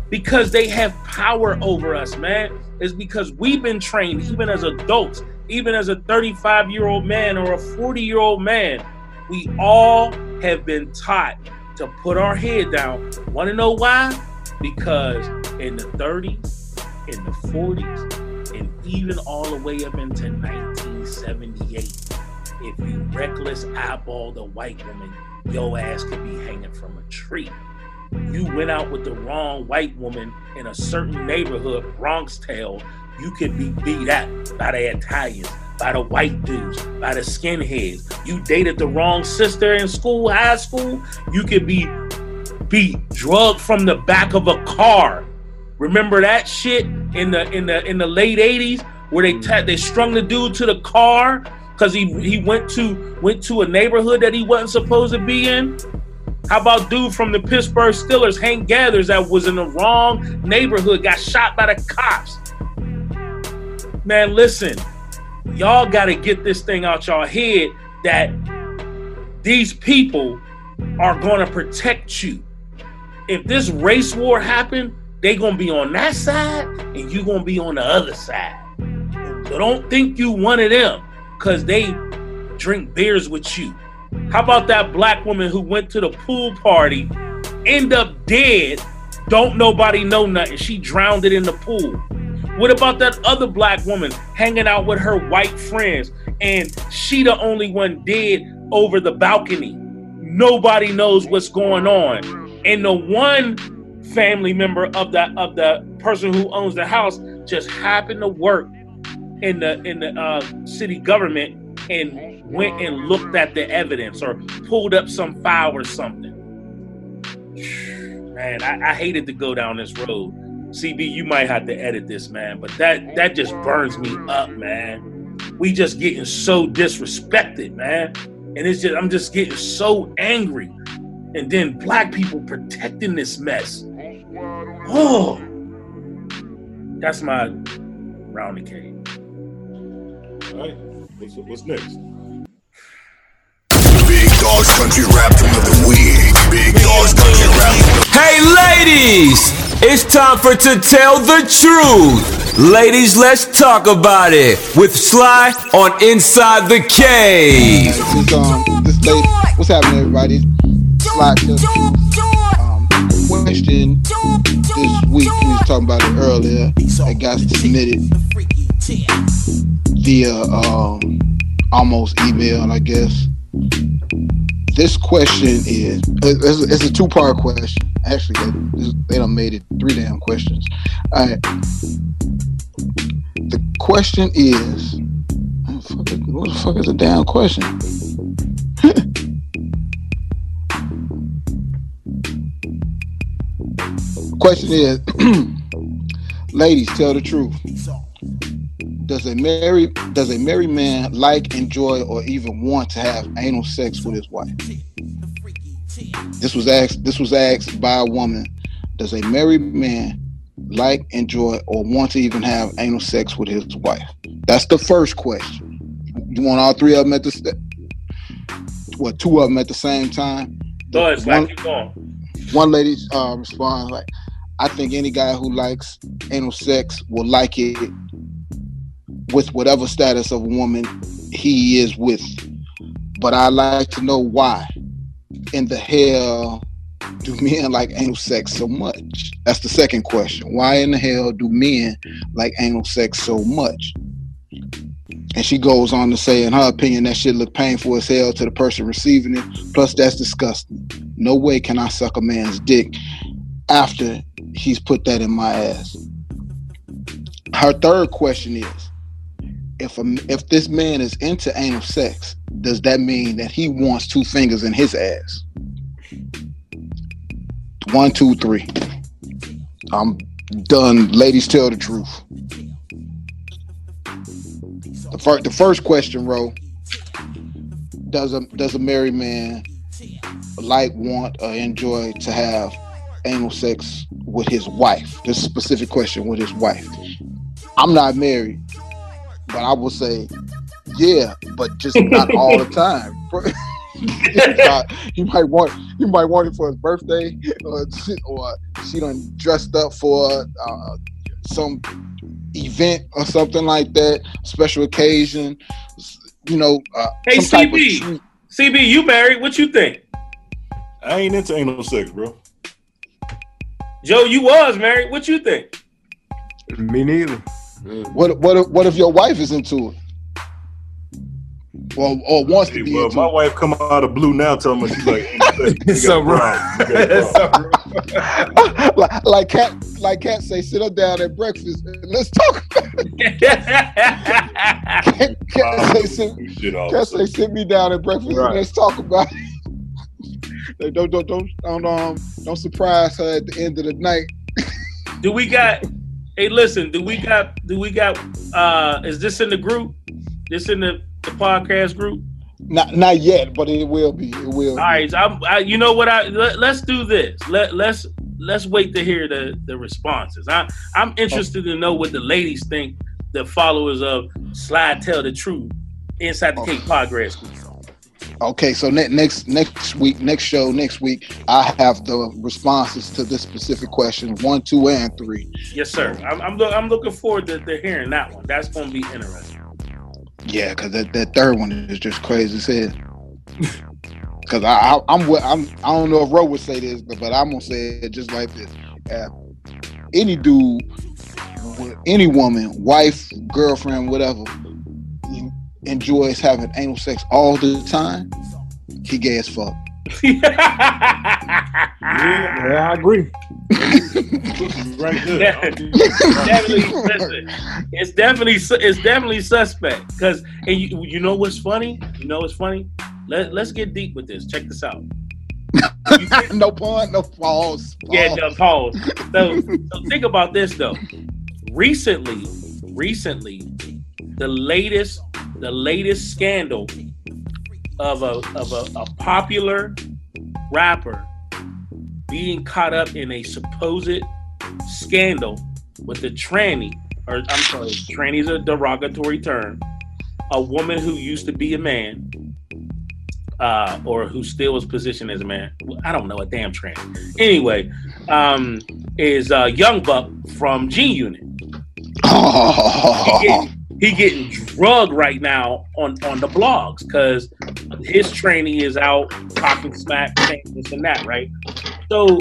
Because they have power over us, man. It's because we've been trained, even as adults, even as a 35 year old man or a 40 year old man, we all have been taught to put our head down. Want to know why? Because in the 30s, in the 40s, and even all the way up into 1978, if you reckless eyeballed a white woman, your ass could be hanging from a tree. You went out with the wrong white woman in a certain neighborhood, Bronx Tale, you could be beat up by the Italians, by the white dudes, by the skinheads. You dated the wrong sister in school, high school, you could be beat, drugged from the back of a car. Remember that shit in the in the in the late 80s where they ta- they strung the dude to the car because he he went to went to a neighborhood that he wasn't supposed to be in. How about dude from the Pittsburgh Steelers, Hank Gathers, that was in the wrong neighborhood, got shot by the cops? Man, listen, y'all got to get this thing out y'all head that these people are going to protect you. If this race war happened, they going to be on that side and you going to be on the other side. So don't think you one of them because they drink beers with you. How about that black woman who went to the pool party, end up dead, don't nobody know nothing. She drowned it in the pool. What about that other black woman hanging out with her white friends and she the only one dead over the balcony? Nobody knows what's going on. And the one family member of the of the person who owns the house just happened to work in the in the uh, city government and went and looked at the evidence or pulled up some file or something. Man, I, I hated to go down this road. CB, you might have to edit this, man, but that that just burns me up, man. We just getting so disrespected, man. And it's just I'm just getting so angry. And then black people protecting this mess. Oh, that's my round the cave. All right. What's, what's next? Big Dogs Country Rap of the Week. Big Dogs Country Rap Hey, ladies! It's time for To Tell the Truth. Ladies, let's talk about it with Sly on Inside the Cave. This, um, this lady, what's happening, everybody? Slide to um, question this week. We was talking about it earlier. It got submitted via um, almost email, I guess. This question is it's, a two part question. Actually, they, they done made it three damn questions. All right. The question is, what the fuck is a damn question? question is, ladies, tell the truth. Does a married does a married man like, enjoy, or even want to have anal sex with his wife? This was asked. This was asked by a woman. Does a married man like, enjoy, or want to even have anal sex with his wife? That's the first question. You want all three of them at the st- what? Two of them at the same time? Ahead, One- keep one lady uh, responds like, "I think any guy who likes anal sex will like it with whatever status of a woman he is with, but I like to know why in the hell do men like anal sex so much? That's the second question. Why in the hell do men like anal sex so much?" And she goes on to say, in her opinion, that shit look painful as hell to the person receiving it. Plus, that's disgusting. No way can I suck a man's dick after he's put that in my ass. Her third question is, if a, if this man is into anal sex, does that mean that he wants two fingers in his ass? One, two, three. I'm done. Ladies, tell the truth. The first, the first question, Ro. Does a does a married man like, want, or enjoy to have anal sex with his wife? This specific question with his wife. I'm not married, but I will say, yeah, but just not all the time. you might want you might want it for his birthday, or, or she done dressed up for uh, some event or something like that, special occasion. You know, uh, Hey, some type of CB. CB, you married? What you think? I ain't into anal sex, bro. Joe, you was married. What you think? Me neither. What what if, what if your wife is into it? Or, or wants to be Well, into my it? wife come out of blue now telling me she's like, anal sex. You It's so got a problem. You got a problem. like like Kat like Kat say, sit her down at breakfast. and Let's talk. Kat, Kat say, sit, Kat say, sit me down at breakfast Right. and let's talk about it. Like, don't don't don't don't um don't surprise her at the end of the night. Do we got? Hey, listen. Do we got? Do we got? uh Is this in the group? This in the, the podcast group? Not not yet, but it will be. It will. All right. I'm, I, you know what? I let, let's do this. Let let's let's wait to hear the the responses. I I'm interested to know what the ladies think. The followers of Slide Tell the Truth inside the Cave Podcast group. Okay, so ne- next next week, next show, next week, I have the responses to this specific question one, two, and three. Yes, sir. I'm I'm, loo- I'm looking forward to, to hearing that one. That's going to be interesting. Yeah, because that, that third one is just crazy as hell. Because I, I I'm I'm I don't know if Ro would say this, but, but I'm gonna say it just like this. Uh, any dude, with any woman, wife, girlfriend, whatever, enjoys having anal sex all the time, he gay as fuck. Yeah, I agree. right definitely, listen, it's definitely it's definitely suspect because and you you know what's funny? You know what's funny? Let let's get deep with this. Check this out. no pun, no pause. Yeah, no, pause. So, so think about this though. Recently, recently, the latest, the latest scandal of a of a, a popular rapper being caught up in a supposed scandal with a tranny, or I'm sorry, tranny is a derogatory term. A woman who used to be a man, uh, or who still was positioned as a man. I don't know a damn tranny. Anyway, um, is uh, Young Buck from G Unit. he getting drugged right now on on the blogs because his training is out talking smack, saying this and that, right? So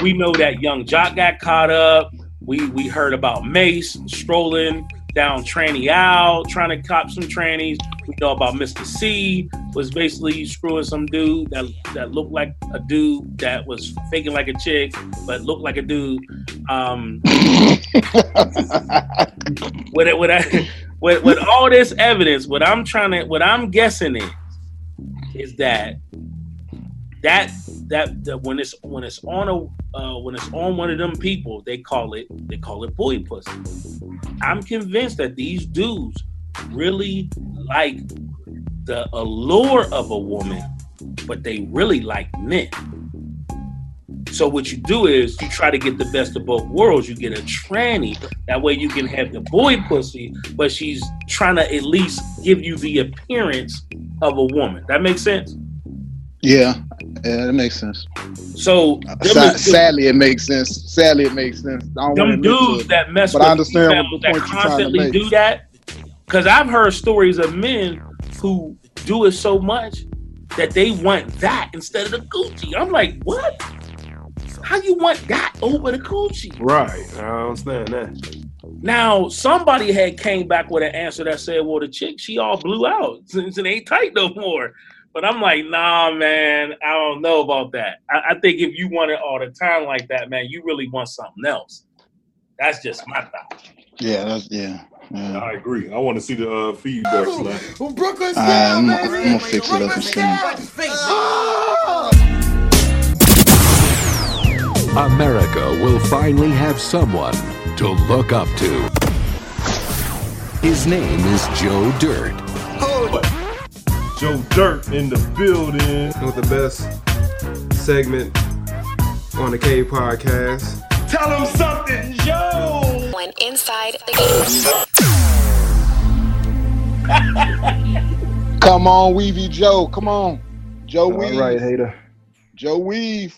we know that Young Joc got caught up. We we heard about Mace strolling down tranny out, trying to cop some trannies. We know about Mr. Cee was basically screwing some dude that that looked like a dude that was faking like a chick, but looked like a dude. Um, with it, with, I, with with all this evidence, what I'm trying to, what I'm guessing is, is that that that, when it's when it's on a uh, when it's on one of them people, they call it they call it boy pussy. I'm convinced that these dudes really like the allure of a woman, but they really like men. So what you do is you try to get the best of both worlds. You get a tranny. That way you can have the boy pussy, but she's trying to at least give you the appearance of a woman. That makes sense? Yeah, yeah, that makes sense. So Uh, sadly, it makes sense. Sadly, it makes sense. I them dudes it, that mess but with I understand what that point you're trying to constantly do that. Because I've heard stories of men who do it so much that they want that instead of the Gucci. I'm like, what? How you want that over the Gucci? Right. I understand that. Now, somebody had came back with an answer that said, well, the chick, she all blew out since it ain't tight no more. But I'm like, nah, man, I don't know about that. I, I think if you want it all the time like that, man, you really want something else. That's just my thought. Yeah, that's yeah. yeah. I agree. I want to see the uh, feedback. Sly. Brooklyn All right, I'm, I'm gonna fix it up and send America will finally have someone to look up to. His name is Joe Dirt. Joe Dirt in the building with the best segment on the K podcast. Tell him something, Joe. When inside the game. Come on, Weavy Joe. Come on, Joe All Weave. right, hater. Joe Weave.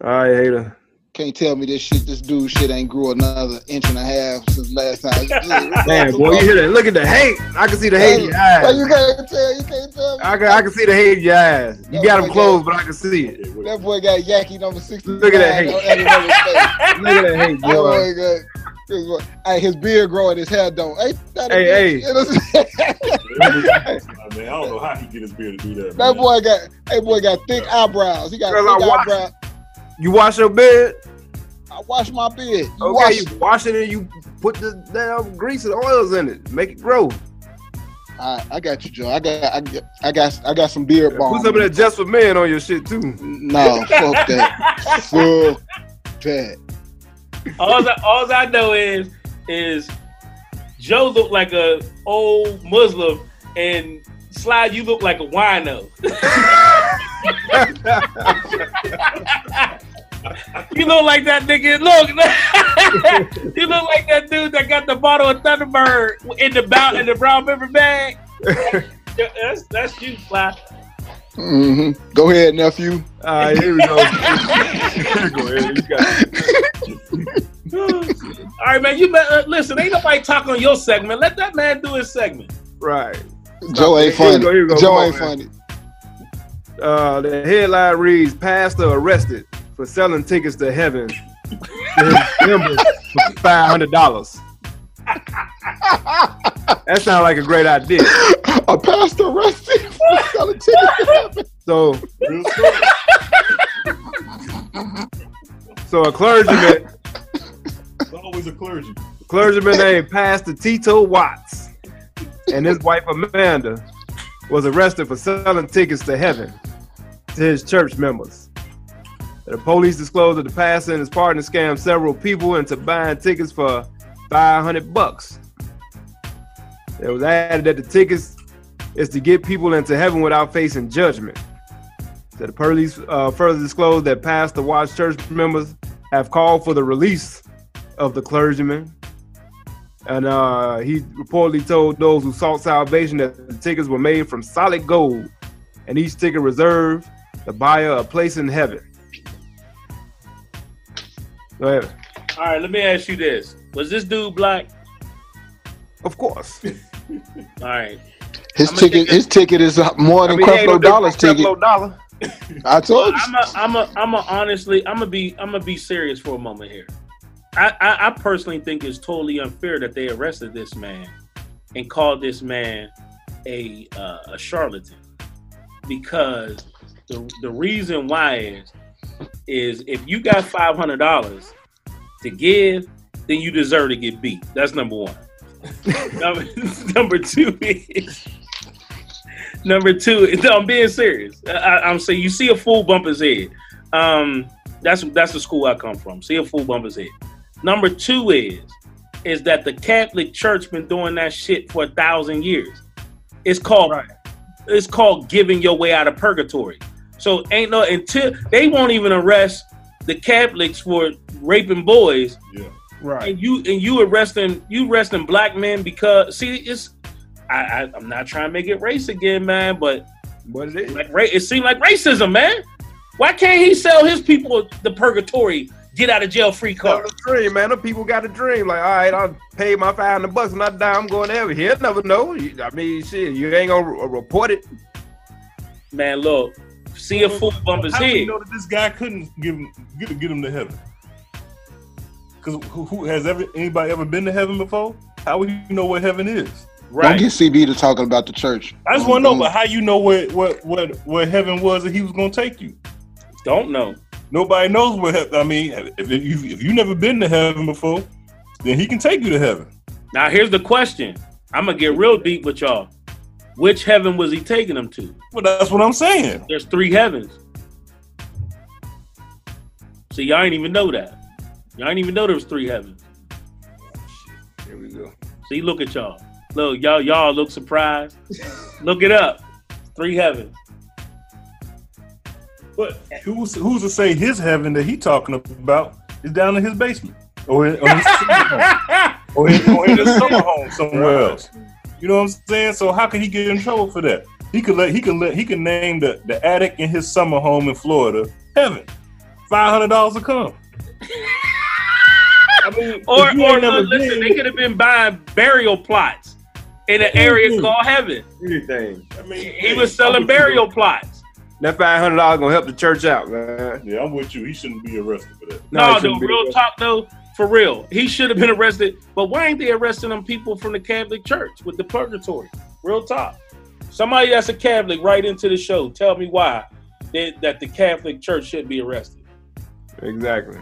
All right, hater. Can't tell me this shit. This dude shit ain't grew another inch and a half since last time. Man, boy, you hear that? Look at the hate. I can see the hate in your eyes. Well, you can't tell. You can't tell. Me. I can, I can see the hate in your eyes. You got them closed, but I can see it. That boy got Yankee number sixty. Look at that hate. Look at that hate, boy. Oh my god. This boy- Hey, his beard growing, his hair don't. Hey, that, Hey, hey. I mean, I don't know how he get his beard to do that. that boy got. Hey, boy got thick eyebrows. He got thick I watch- eyebrows. You wash your bed? I wash my bed. You Okay, wash. you wash it and you put the damn grease and oils in it. Make it grow. All right, I got you, Joe. I got, I got, I got, I got some beard balm. Put some of that just for men on your shit too. No, fuck that. Fuck that. all I, all I know is is Joe look like a old Muslim and Slide you look like a wino. you look like that nigga. Look, you look like that dude that got the bottle of Thunderbird in the bout in the brown paper bag. that's that's you, Slide. Mm-hmm. Go ahead, nephew. All right, here we go. go ahead. You got All right, man. You uh, listen. Ain't nobody talk on your segment. Let that man do his segment. Right. Joe ain't Here we funny. go, here we go. Joe on, ain't man. funny. Uh, the headline reads: Pastor arrested for selling tickets to heaven to his members for five hundred dollars. That sounds like a great idea. A pastor arrested for selling tickets to heaven. So, so a clergyman, It's always a clergy. clergyman named Pastor Tito Watts, and his wife Amanda was arrested for selling tickets to heaven to his church members. The police disclosed that the pastor and his partner scammed several people into buying tickets for 500 bucks. It was added that the tickets is to get people into heaven without facing judgment. So the police uh, further disclosed that Pastor Watts church members have called for the release of the clergyman. And uh, he reportedly told those who sought salvation that the tickets were made from solid gold, and each ticket reserved the buyer a place in heaven. Go ahead. All right, let me ask you this: Was this dude black? Of course. All right. His I'ma ticket, take a- his ticket is more than I mean, he no Creflo Dollar's ticket. from Creflo Dollar. I told you. I'm a, I'm a, I'm a honestly, I'm gonna be, I'm gonna be serious for a moment here. I, I, I personally think it's totally unfair that they arrested this man and called this man a uh, a charlatan because the the reason why is is if you got five hundred dollars to give, then you deserve to get beat. That's number one. number, number two is Number two, no, I'm being serious. I, I'm saying you see a fool bump his head. Um, that's that's the school I come from. See a fool bump his head. Number two is is that the Catholic Church been doing that shit for a thousand years. It's called it's called giving your way out of purgatory. So ain't no until they won't even arrest the Catholics for raping boys. Yeah. Right. And you and you arresting you arresting black men because see it's I, I I'm not trying to make it race again, man, but but it? like ra- it seemed like racism, man. Why can't he sell his people the purgatory, get out of jail free card? Got a dream, man. Them people got a dream. Like, all right, I'll pay my five hundred bucks and I die. I'm going to heaven. He'll never know. You- I mean, shit, you ain't gonna re- report it. Man, look, see a fool bump his How do we head. know that this guy couldn't give him get, get him to heaven? Because who, who has ever anybody ever been to heaven before? How would you know what heaven is? Right. Don't get CB to talking about the church. I just want to know, but how you know where what what where heaven was that he was going to take you? Don't know. Nobody knows what hea- I mean, if you if you never been to heaven before, then he can take you to heaven. Now here's the question. I'm gonna get real deep with y'all. Which heaven was he taking them to? Well, that's what I'm saying. There's three heavens. See, y'all ain't even know that. Y'all ain't even know there was three heavens. Here we go. See, look at y'all. Look, y'all, y'all look surprised. look it up. Three heavens. But who's who's to say his heaven that he talking about is down in his basement or in, or his summer home or in, or in his summer home somewhere else? You know what I'm saying? So how can he get in trouble for that? He could let he can let he can name the, the attic in his summer home in Florida heaven. Five hundred dollars a come. I mean, Or, or ain't never listen, been- they could have been buying burial plots in an area called heaven. Anything. I mean, He was selling burial plots. That five hundred dollars gonna help the church out, man. Yeah, I'm with you. He shouldn't be arrested for that. No, no, shouldn't real arrested. talk though, for real. He should have been arrested. But why ain't they arresting them people from the Catholic Church with the purgatory? Real talk. Somebody that's a Catholic right into the show. Tell me why they, that the Catholic Church should be arrested. Exactly.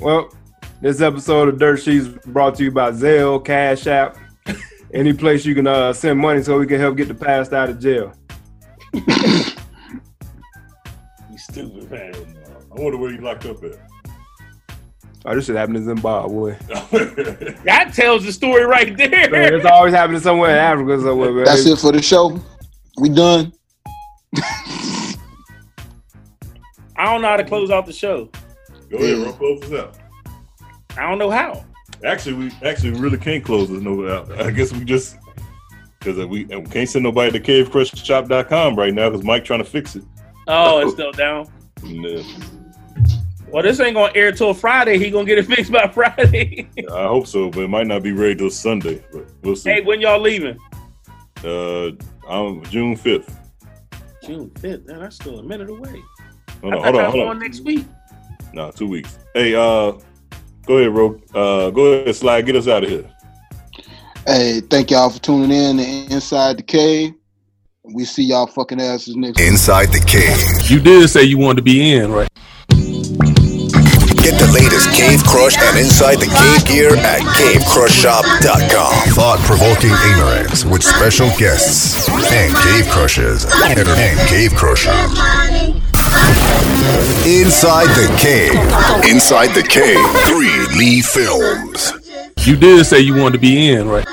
Well, this episode of Dirt Sheets brought to you by Zelle, Cash App, any place you can uh, send money so we can help get the past out of jail. You stupid man. I wonder where he locked up at. Oh, this shit happened in Zimbabwe. That tells the story right Man, there. it's always happening somewhere in Africa somewhere, man. That's it for the show. We done. I don't know how to close out the show. Go ahead, bro. Close us out. I don't know how. Actually, we actually really can't close this no out. I guess we just because we, we can't send nobody to cavecrushshop.com right now because Mike trying to fix it. Oh, it's still down. And, uh, Well, this ain't gonna air till Friday. He gonna get it fixed by Friday. I hope so, but it might not be ready till Sunday. But we'll see. hey, when y'all leaving? Uh, I'm June fifth. June fifth. Man, that's still a minute away. Hold on, thought hold on, hold on. next week. No, two weeks. Hey, uh, go ahead, bro. Uh, go ahead, slide. Get us out of here. Hey, thank y'all for tuning in to Inside the Cave. We see y'all fucking asses next. Inside the Cave. You did say you wanted to be in, right? Get the latest Cave Crush and Inside the Cave gear at cavecrushshop.com. Thought provoking ignorance with special guests and cave crushers. And cave crushers. Inside the Cave. Inside the Cave. 3 Lee Films. You did say you wanted to be in, right?